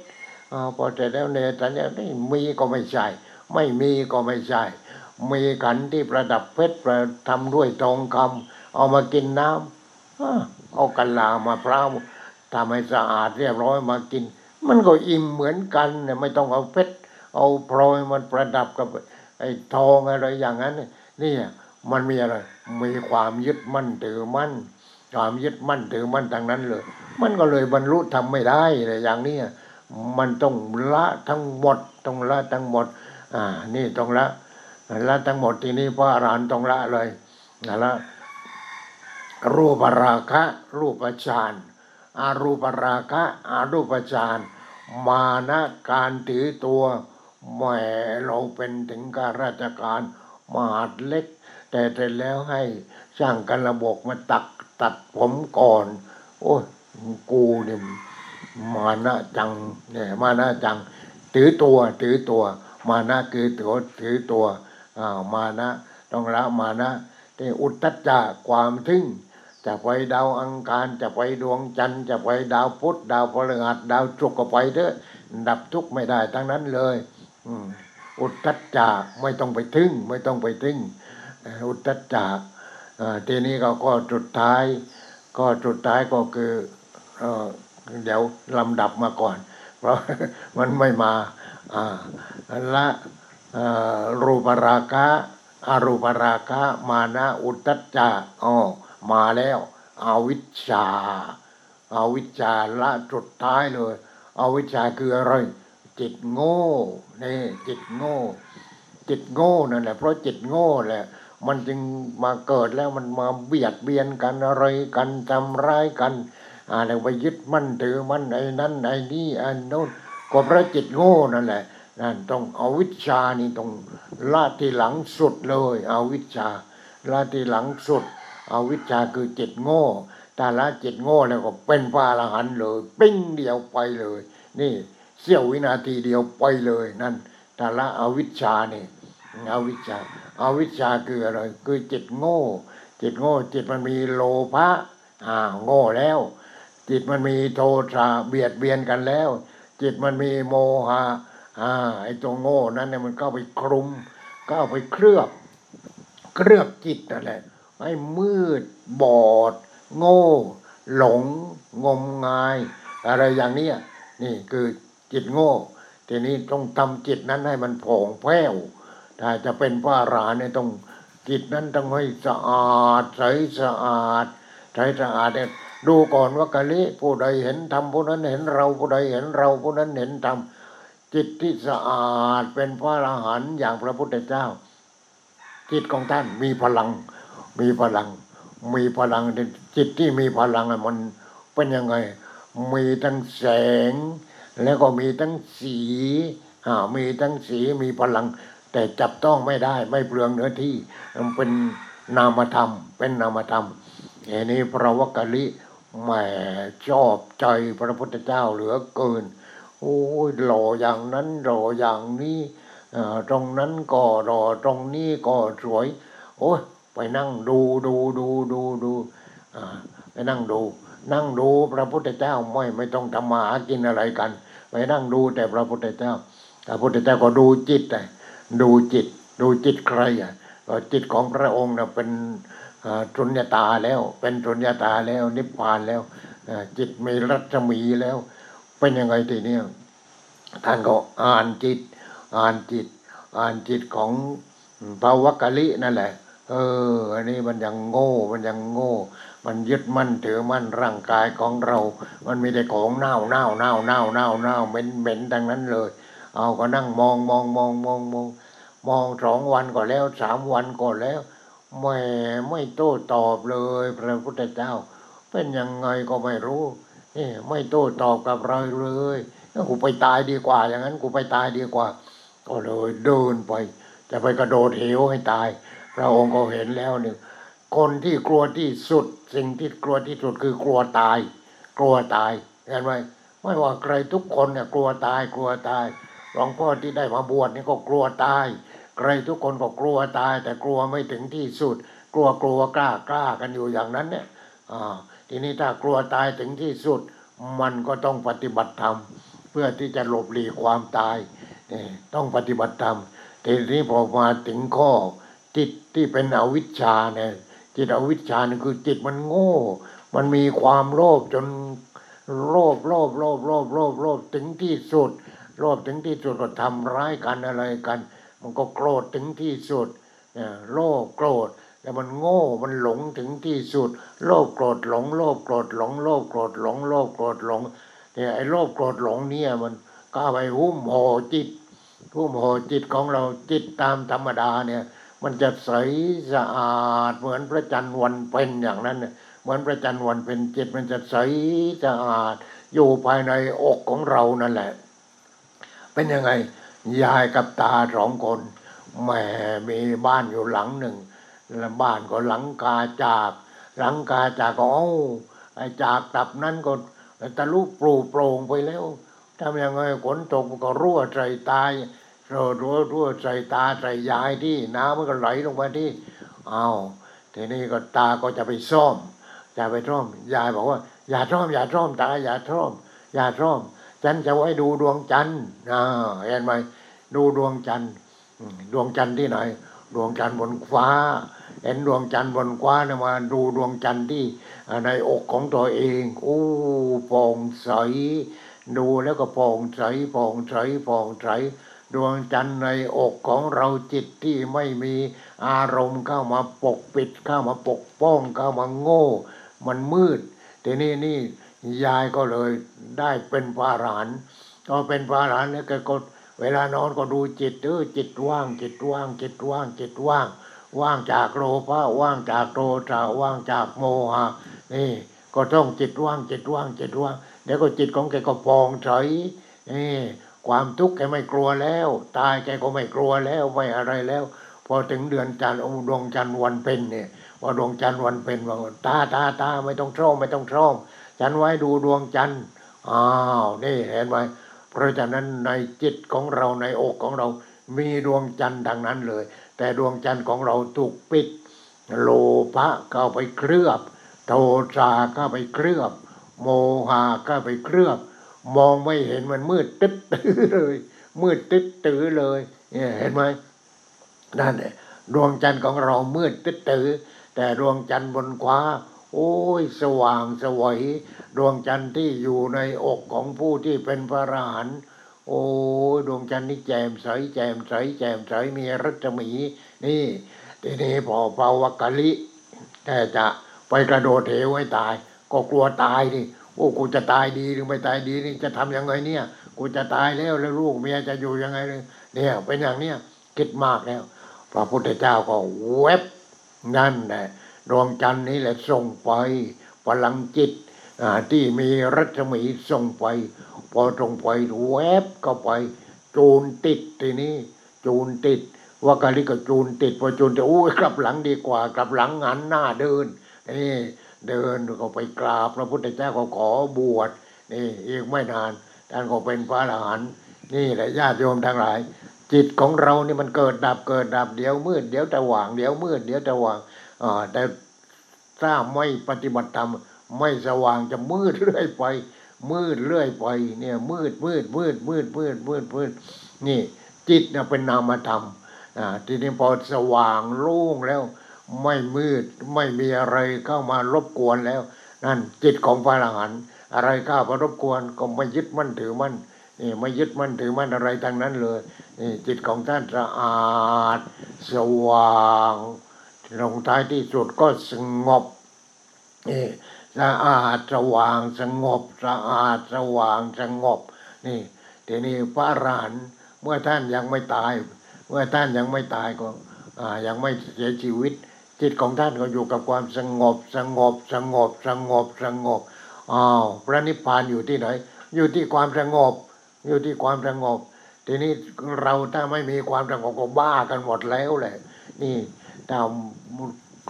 อพอเสร็จแล้วเนสัญญาไม่มีก็ไม่ใช่ ไม่มีก็ไม่ใช่ มีขันที่ประดับเพชรประทำด้วยทองคำเอามากินน้ำอ่าเอากันลามะพร้าวทำให้สะอาดเรียบร้อยมากิน มันก็อิ่มเหมือนกันเนี่ยไม่ต้องเอาเพชรเอาพลอยมันประดับกับไอ้ทองอะไรอย่างนั้นเนี่ยมันมีอะไรมีความยึดมั่นถือมั่นความยึดมั่นถือมั่นทางนั้นเลย มันก็เลยบรรลุทำไม่ได้เลยอย่างนี้มันต้องละทั้งหมดต้องละทั้งหมด อ่า นี่ต้องละ ละทั้งหมดทีนี้พระอรหันต์ต้องละเลยนะละรูปราคะ รูปฌานอารูปราคะอารูปฌานมานะการถือตัวแหมเราเป็นถึงการราชการมหาดเล็ก แต่เสร็จแล้วให้ช่างกันระบบมาตักตัดผมก่อน โอ้ยกูเนี่ยมานะจังเนี่ยมานะจัง ถือตัวถือตัว มานะคือตัวถือตัว อ่าวมานะ ต้องละมานะที่อุตตัจจะความทึ่ง จะไปดาวอังคารจะไปดวงจันทร์จะไปดาวพุธดาวพฤหัสดาวศุกก็ไปเถอะดับทุกข์ไม่ได้ทั้งนั้นเลย อือุตตัจะไม่ต้องไปทึ่ง ไม่ต้องไปทึ่ง อุตตัจจะอ่าทีนี้ก็ก็สุดท้าย ก็สุดท้ายก็คือเอเดี๋ยวลำดับมาก่อน เพราะมันไม่มาอ่าละ รูปราคะอารูปราคะมานะอุตตัจจะอ๋อมาแล้วอาวิชชาอาวิชชาละสุดท้ายเลยอาวิชชาคืออะไรจิตโง่นี่จิตโง่ จิตโง่นั่นแหละเพราะจิตโง่แหละมันจึงมาเกิดแล้วมันมาเบียดเบียนกันอะไรกันทำร้ายกันอะไรไปยึดมั่นถือมั่นไอ้นั่นไอ้นี่ไอ้โน้นก็เพราะจิตโง่นั่นแหละ นั่นต้องเอาวิชานี่ต้องละที่หลังสุดเลย เอาวิชาละที่หลังสุด เอาวิชาคือจิตโง่แต่ละจิตโง่แล้วก็เป็นพระอรหันต์เลย ปิ้งเดียวไปเลย นี่เสี้ยววินาทีเดียวไปเลยนั่นแต่ละเอาวิชานี่เอาวิชาเอาวิชาคืออะไร คือจิตโง่ จิตโง่ จิตมันมีโลภะอ่าโง่แล้ว จิตมันมีโทสะเบียดเบียนกันแล้ว จิตมันมีโมหะ อ่าไอ้ตัวโง่นั้นเนี่ยมันก็ไปคลุมก็ไปเคลือบเคลือบจิตนั่นแหละให้มืดบอด โง่ หลง งมงาย อะไรอย่างเนี้ยนี่คือจิตโง่ ทีนี้ต้องทำจิตนั้นให้มันผ่องแผ้วถ้าจะเป็นพระอราเนี่ยต้องจิตนั้นต้องให้สะอาดใสสะอาดใสสะอาดเนี่ยดูก่อนว่ากะลิผู้ใดเห็นธรรมผู้นั้นเห็นเราผู้ใดเห็นเราผู้นั้นเห็นธรรม จิตที่สะอาดเป็นพระอรหันต์อย่างพระพุทธเจ้า จิตของท่านมีพลัง มีพลัง มีพลังจิตที่มีพลังมันเป็นยังไง มีทั้งแสง แล้วก็มีทั้งสีอ่ามีทั้งสีมีพลัง แต่จับต้องไม่ได้ไม่เปลืองเนื้อที่มันเป็นนามธรรม เป็นนามธรรมอันนี้พระวกกะลิแหมชอบใจพระพุทธเจ้าเหลือเกิน โอ้ยหล่ออย่างนั้นหล่ออย่างนี้ตรงนั้นก็หล่อตรงนี้ก็สวย โอ้ยไปนั่งดูดูดูดูดูไปนั่งดู นั่งดูพระพุทธเจ้าไม่ไม่ต้องทำมาหากินอะไรกัน ไปนั่งดูแต่พระพุทธเจ้าพระพุทธเจ้าก็ดูจิตแต่ดูจิต ดูจิตใครอะจิตของพระองค์น่ะเป็นสุญญตาแล้ว เป็นสุญญตาแล้วนิพพานแล้วจิตมีรัศมีแล้ว เป็นยังไงทีนี้ท่านก็อ่านจิต อ่านจิต อ่านจิตของภาวกะลินั่นแหละ เออ อันนี้มันยังโง่ มันยังโง่ มันยึดมั่นถือมั่นร่างกายของเรา มันมีแต่ของเน่าเน่าเน่าเน่าเน่าเน่าเหม็นเหม็นดังนั้นเลย เอาก็นั่งมองมองมองมองมองมองสองวันก็แล้วสามวันก็แล้วไม่ไม่โต้ตอบเลย พระพุทธเจ้า เป็นยังไงก็ไม่รู้นี่ ไม่โต้ตอบกับเราเลยกูไปตายดีกว่า อย่างนั้นกูไปตายดีกว่า ก็เลยเดินไป จะไปกระโดดเหวให้ตาย พระองค์ก็เห็นแล้วหนี่งคนที่กลัวที่สุด สิ่งที่กลัวที่สุดคือกลัวตาย กลัวตายเห็นไหมไม่ว่าใครทุกคนเนี่ยกลัวตายกลัวตายหลวงพ่อที่ได้มาบวชนี่ก็กลัวตาย ใครทุกคนก็กลัวตาย แต่กลัวไม่ถึงที่สุด กลัวกลัวกล้ากล้ากันอยู่อย่างนั้นเนี่ยอ่า ทีนี้ถ้ากลัวตายถึงที่สุด มันก็ต้องปฏิบัติธรรมเพื่อที่จะหลบหลีกความตายนี่ต้องปฏิบัติธรรมทีนี้พอมาถึงข้อจิตที่เป็นอวิชชาเนี่ยจิตอวิชชานี่คือจิตมันโง่ มันมีความโลภจนโลภโลภโลภโลภโลภโลภถึงที่สุดโลภถึงที่สุดก็ทำร้ายกันอะไรกัน มันก็โกรธถึงที่สุดเนี่ยโลภโกรธ แล้วมันโง่ มันหลงถึงที่สุด โลภโกรธหลง โลภโกรธหลง โลภโกรธหลง โลภโกรธหลง เนี่ยไอ้โลภโกรธหลงเนี่ยมันก็ไปหุ้มห่อจิตหุ้มห่อจิตของเราจิตตามธรรมดาเนี่ย มันจะใสสะอาดเหมือนพระจันทร์วันเป็นอย่างนั้นเนี่ยเหมือนพระจันทร์วันเป็นจิตมันจะใสสะอาด อยู่ภายในอกของเรานั่นแหละ เป็นยังไงยายกับตาสองคนแม่มีบ้านอยู่หลังหนึ่ง แล้วบ้านก็หลังกาจากหลังกาจากก็เอาไอ้จากตับนั้นก็ตะลุปลูโปร่งไปแล้วทำยังไงฝนตกก็รั่วใส่ตายรั่วรั่วรั่วใส่ตาใส่ยายที่น้ำมันก็ไหลลงมาที่เอาทีนี้ก็ตาก็จะไปซ่อมจะไปซ่อมยายบอกว่า อย่าซ่อมอย่าซ่อมตาอย่าซ่อมอย่าซ่อมฉันจะไว้ดูดวงจันทร์อ่าเห็นไหมดูดวงจันทร์ดวงจันทร์ที่ไหน ดวงจันทร์บนฟ้า เห็นดวงจันทร์บนกว้านมาดูดวงจันทร์ที่ในอกของตัวเองโอ้ปองใสดูแล้วก็ปองใสปองใสปองใสดวงจันทร์ในอกของเราจิตที่ไม่มีอารมณ์เข้ามาปกปิดเข้ามาปกป้องเข้ามาโง่ มันมืดทีนี้นี่ยายก็เลยได้เป็นพารานพอเป็นพารานแล้วก็เวลานอนก็ดูจิตเออจิตว่างจิตว่างจิตว่างจิตว่าง ว่างจากโลภะว่างจากโทสะว่างจากโมหะนี่ก็ต้องจิตว่างจิตว่างจิตว่างเดี๋ยวก็จิตของแกก็ปองใสนี่ความทุกข์แกไม่กลัวแล้ว ตายแกก็ไม่กลัวแล้วไม่อะไรแล้ว พอถึงเดือนจันทร์องดวงจันทร์วันเพ็ญเนี่ยพอดวงจันทร์วันเพ็ญบอกว่าตาตาตาไม่ต้องช่องไม่ต้องช่องฉันไว้ดูดวงจันทร์อ้าวนี่เห็นไหมเพราะฉะนั้นในจิตของเราในอกของเรา มีดวงจันทร์ดังนั้นเลย แต่ดวงจันทร์ของเราถูกปิด โลภะก็ไปเคลือบ โทสะก็ไปเคลือบ โมหะก็ไปเคลือบ มองไม่เห็นมันมืดตึ๊ดตื้อเลย มืดตึ๊ดตื้อเลยเห็นไหมนั่นแหละดวงจันทร์ของเรามืดตึ๊ดตื้อแต่ดวงจันทร์บนฟ้า โอ้ยสว่างสวย ดวงจันทร์ที่อยู่ในอกของผู้ที่เป็นพระอรหันต์ โอ้ดวงจันทร์นี่แจ่มใสแจ่มใสแจ่มใสมีรัศมี นี่ทีนี้พอเปาวกะลิแต่จะไปกระโดดเหวให้ตาย ก็กลัวตายดิโอ้กูจะตายดีหรือไม่ตายดีนี่จะทำยังไงเนี่ย กูจะตายแล้วแล้วลูกเมียจะอยู่ยังไงเนี่ยเป็นอย่างเนี้ยคิดมากแล้วพระพุทธเจ้าก็เว็บนั่นแหละดวงจันทร์นี้แหละส่งไปพลังจิตที่มีรัศมีส่งไป พอส่งไปแวบก็ไปจูนติดทีนี้จูนติด ว่ากาลิกจูนติดพอจูนติดโอ้ยกลับหลังดีกว่ากลับหลังหันหน้าเดินนี่เดินก็ไปกราบพระพุทธเจ้าก็ขอบวชนี่อีกไม่นานท่านก็เป็นพระอรหันต์นี่แหละญาติโยมทั้งหลาย จิตของเรานี่มันเกิดดับเกิดดับเดี๋ยวมืดเดี๋ยวจะว่างเดี๋ยวมืดเดี๋ยวจะว่างอ่าแต่ถ้าไม่ปฏิบัติธรรมไม่สว่างจะมืดเรื่อยไป มืดเรื่อยไปเนี่ยมืดมืดมืดมืดมืดมืดมืดนี่ จิตเนี่ยเป็นนามธรรมอ่าทีนี้พอสว่างโล่งแล้ว ไม่มืดไม่มีอะไรเข้ามารบกวนแล้ว นั่นจิตของพระอรหันต์อะไรข้ามารบกวนก็ไม่ยึดมั่นถือมั่นนี่ไม่ยึดมั่นถือมั่นอะไรทั้งนั้นเลยนี่จิตของท่านสะอาด สว่างลงท้ายที่สุดก็สงบนี่ สะอาดสว่างสงบสะอาดสว่างสงบ นี่ทีนี้พระอรหันต์เมื่อท่านยังไม่ตาย เมื่อท่านยังไม่ตายก็อ่ายังไม่เสียชีวิต จิตของท่านก็อยู่กับความสงบสงบสงบสงบสงบอ้าวพระนิพพานอยู่ที่ไหน อยู่ที่ความสงบ อยู่ที่ความสงบ ทีนี้เราถ้าไม่มีความสงบก็บ้ากันหมดแล้วแหละ นี่ถ้า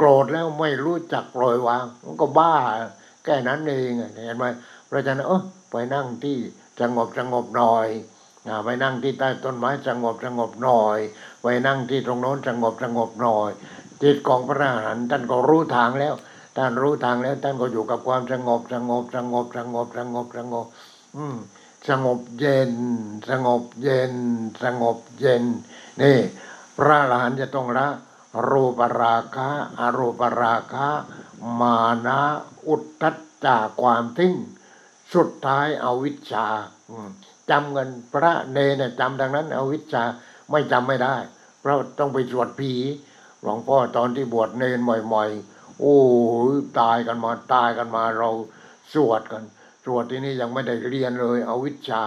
โกรธแล้วไม่รู้จักปล่อยวาง มันก็บ้า แค่นั้นเองเห็นไหมเพราะฉะนั้นเออไปนั่งที่สงบสงบหน่อยไปนั่งที่ใต้ต้นไม้สงบสงบหน่อย ไปนั่งที่ตรงโน้นสงบสงบหน่อย จิตของพระอรหันต์ท่านก็รู้ทางแล้ว ท่านรู้ทางแล้วท่านก็อยู่กับความสงบสงบสงบสงบสงบสงบ อืมสงบเย็น สงบเย็น สงบเย็น นี่ พระอรหันต์จะต้องละ รูปราคะอรูปราคะ มานะอุทธัจจากความทิ้ง สุดท้ายเอาวิชชาจำกันพระเนรเนี่ยจำดังนั้น เอาวิชชาไม่จำไม่ได้ เพราะต้องไปสวดผีหลวงพ่อตอนที่บวชเนรใหม่ๆโอ้ตายกันมาตายกันมาเราสวดกันสวดที่นี่ยังไม่ได้เรียนเลย เอาวิชชา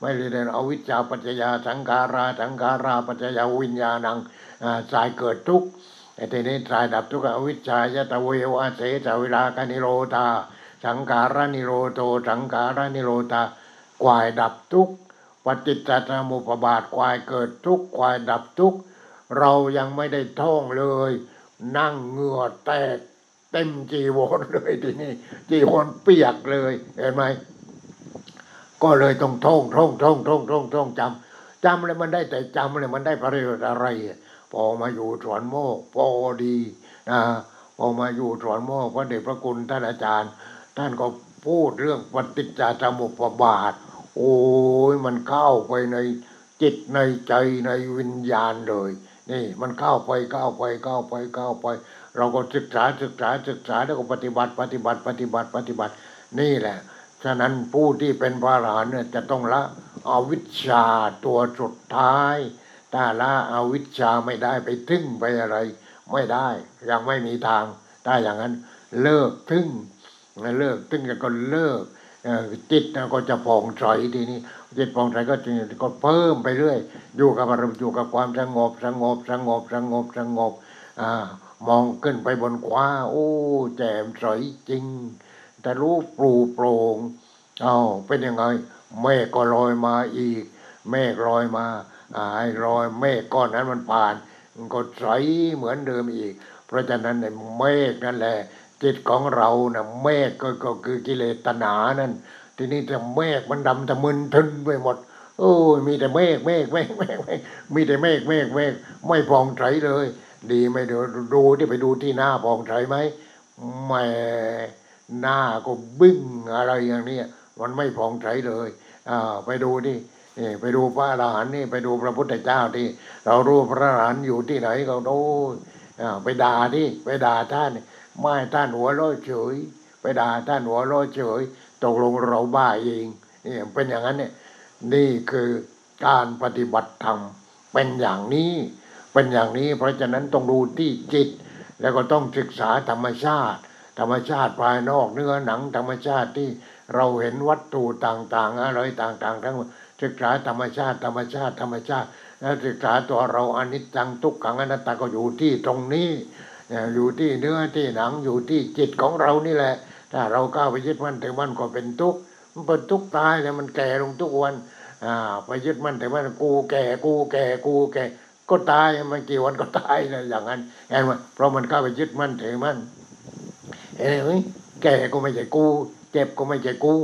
ไม่ได้เรียนเอาวิชชาปัจจยาสังขาราสังขาราปัจจยาวิญญาณัง อ่าสายเกิดทุกข์แต่ทีนี้สายดับทุกข์อวิชชายตะเววอาเสสเวลากนิโรธา สังขารานิโรโตสังขารานิโรธากวายดับทุกข์ปฏิจจสมุปบาทควายเกิดทุกข์ควายดับทุกข์เรายังไม่ได้ท่องเลย นั่งเหงื่อแตกเต็มจีวรเลยทีนี้จีวรเปียกเลยเห็นไหมก็เลยต้องท่องท่องท่องท่องท่องท่องจำจำเลยมันได้แต่จำเลยมันได้ประโยชน์อะไรอะ พอมาอยู่สวนโมกพอดีนะพอมาอยู่สวนโมกพระเดชพระคุณท่านอาจารย์ ท่านก็พูดเรื่องปฏิจจสมุปบาท โอ้ยมันเข้าไปในจิตในใจในวิญญาณเลย นี่มันเข้าไปเข้าไปเข้าไปเข้าไป เราก็ศึกษาศึกษาศึกษาแล้วก็ปฏิบัติปฏิบัติปฏิบัติปฏิบัติ นี่แหละ ฉะนั้นผู้ที่เป็นพระอรหันต์เนี่ยจะต้องละอวิชชาตัวสุดท้าย ถ้าละอาวิชชาไม่ได้ไปทึ่งไปอะไร ไม่ได้ ยังไม่มีทาง ถ้าอย่างนั้นเลิกทึ่งเลิกทึ่งก็เลิกจิตนะก็จะผ่องใสทีนี้จิตผ่องใสก็จะก็เพิ่มไปเรื่อยอยู่กับอารมณ์อยู่กับความสงบสงบสงบสงบสงบอ่ามองขึ้นไปบนคว้า โอ้แจ่มใสจริง แต่รู้ปลูโปร่งเอาเป็นยังไงเมฆก็ลอยมาอีกเมฆลอยมา ไอ้ลอยเมฆก้อนนั้นมันผ่าน มันก็ใสเหมือนเดิมอีก เพราะฉะนั้นในเมฆนั่นแหละจิตของเรานะ่ะเมฆก็ก็คือกิเลสตัณหานั่น ทีนี้แต่เมฆมันดำแต่มึนทึนไปหมด โอ้ยมีแต่เมฆเมฆเมฆเมฆเมฆมีแต่เมฆเมฆเมฆไม่ผ่องใสเลย ดีไหมเดี๋ยวดูที่ไปดูที่หน้าผ่องใสไหมแหมหน้าก็บึ้งอะไรอย่างเนี้ยมันไม่ผ่องใสเลยอ่าไปดูดินี่ ไปดูพระอรหันต์นี่ไปดูพระพุทธเจ้าที่ เรารู้พระอรหันต์อยู่ที่ไหนก็โอ้ไปด่าที่ไปด่าท่านไม่ท่านหัวเร้อยเฉย ไปด่าท่านหัวเร้อยเฉยตกลงเราบ้าเองนี่เป็นอย่างนั้นเนี่ยนี่คือการปฏิบัติธรรมเป็นอย่างนี้เป็นอย่างนี้ เพราะฉะนั้นต้องดูที่จิต แล้วก็ต้องศึกษาธรรมชาติ ธรรมชาติภายนอกเนื้อหนังธรรมชาติที่เราเห็นวัตถุต่างๆ อะไรต่างๆ ทั้งหมด ศึกษาธรรมชาติ ธรรมชาติ ธรรมชาติ แล้วศึกษาตัวเราอนิจจังทุกขังอนัตตาก็อยู่ที่ตรงนี้ อยู่ที่เนื้อที่หนังอยู่ที่จิตของเรานี่แหละ ถ้าเราก้าวไปยึดมั่นถือมั่นก็เป็นทุกข์มันเป็นทุกข์ตายเลยมันแก่ลงทุกวันอ่าไปยึดมั่นแต่ว่ากูแก่กูแก่กูแก่ก็ตายไม่กี่วันก็ตายเลยอย่างนั้นเห็นไหมเพราะมันเข้าไปยึดมั่นถือมั่นเห็นไหมแก่ก็ไม่ใช่กู เจ็บก็ไม่ใช่กู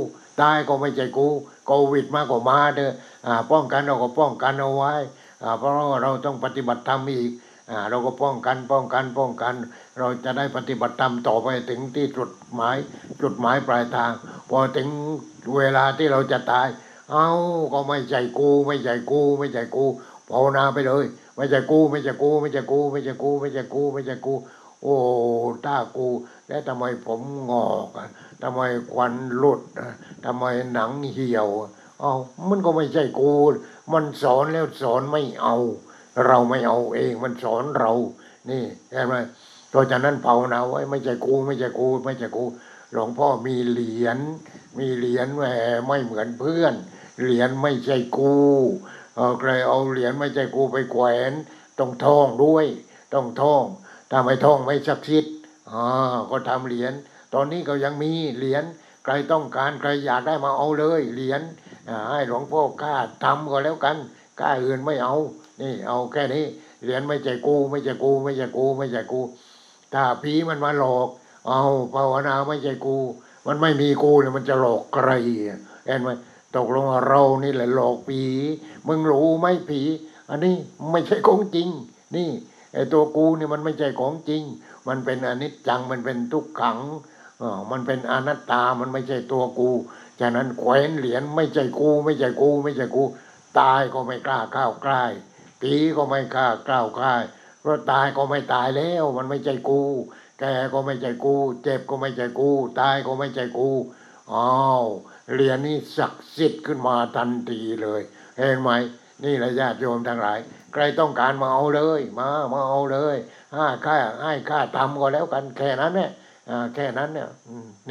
ตายก็ไม่ใช่กู โควิดมาก็มาเด้ออ่าป้องกันเราก็ป้องกันเอาไว้อ่าเพราะเราต้องปฏิบัติธรรมอีกอ่าเราก็ป้องกันป้องกันป้องกัน เราจะได้ปฏิบัติธรรมต่อไปถึงที่จุดหมายจุดหมายปลายทาง พอถึงเวลาที่เราจะตาย เอาก็ไม่ใช่กู ไม่ใช่กู ไม่ใช่กูภาวนาไปเลย ไม่ใช่กู ไม่ใช่กู ไม่ใช่กู ไม่ใช่กู ไม่ใช่กูไม่ใช่กู โอ้ถ้ากู แล้วทำไมผมงอกทำไมควันหลุดทำไมหนังเหี่ยวอะเอามันก็ไม่ใช่กู มันสอนแล้วสอนไม่เอา เราไม่เอาเองมันสอนเรา นี่เห็นไหมเพราะฉะนั้นภานาไว้ไม่ใช่กู ไม่ใช่กู ไม่ใช่กู หลวงพ่อมีเหรียญมีเหรียญแหมไม่เหมือนเพื่อน เหรียญไม่ใช่กูเออใครเอาเหรียญไม่ใช่กูไปแขวนต้องท่องด้วย ต้องท่อง ถ้าไม่ท่องไม่สักชิดอ่าก็ทำเหรียญตอนนี้ก็ยังมีเหรียญใครต้องการใครอยากได้มาเอาเลยเหรียญให้หลวงพ่อกล้าทำก็แล้วกันกล้าอื่นไม่เอา นี่ เอาแค่นี้เหรียญไม่ใช่กูไม่ใช่กู ไม่ใช่กูไม่ใช่กูถ้าผีมันมาหลอก เอาภาวนาไม่ใช่กู มันไม่มีกูเนี่ยมันจะหลอกใครอะเห็นไหมตกลงเรานี่แหละหลอกผีมึงรู้ไหมผี อันนี้ไม่ใช่ของจริง นี่ ไอ้ตัวกูนี่มันไม่ใช่ของจริง มันเป็นอนิจจังมันเป็นทุกขังเออมันเป็นอนัตตามันไม่ใช่ตัวกูฉะนั้นแขวนเหรียญไม่ใช่กู ไม่ใช่กู ไม่ใช่กู ตายก็ไม่กล้าก้าวใกล้ผีก็ไม่กล้าก้าวใกล้เพราะตายก็ไม่ตายแล้ว มันไม่ใช่กู แกก็ไม่ใช่กู เจ็บก็ไม่ใช่กู ตายก็ไม่ใช่กูอ้าวเหรียญนี้ศักดิ์สิทธิ์ขึ้นมาทันทีเลย เห็นไหมนี่แหละญาติโยมทั้งหลาย ใครต้องการมาเอาเลย มามาเอาเลยห้าค่าให้ค่าทำก็แล้วกันแค่นั้นเนี่ยแค่นั้นเนี่ย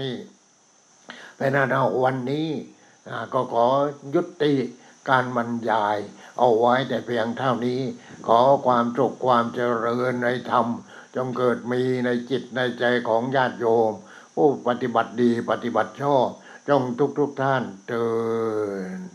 นี่เป็นอันเอาวันนี้ก็ขอยุติการบรรยาย เอาไว้แต่เพียงเท่านี้ ขอความสุขความเจริญในธรรม จงเกิดมีในจิตในใจของญาติโยม ผู้ปฏิบัติดีปฏิบัติชอบ จงทุกทุกท่านเตือน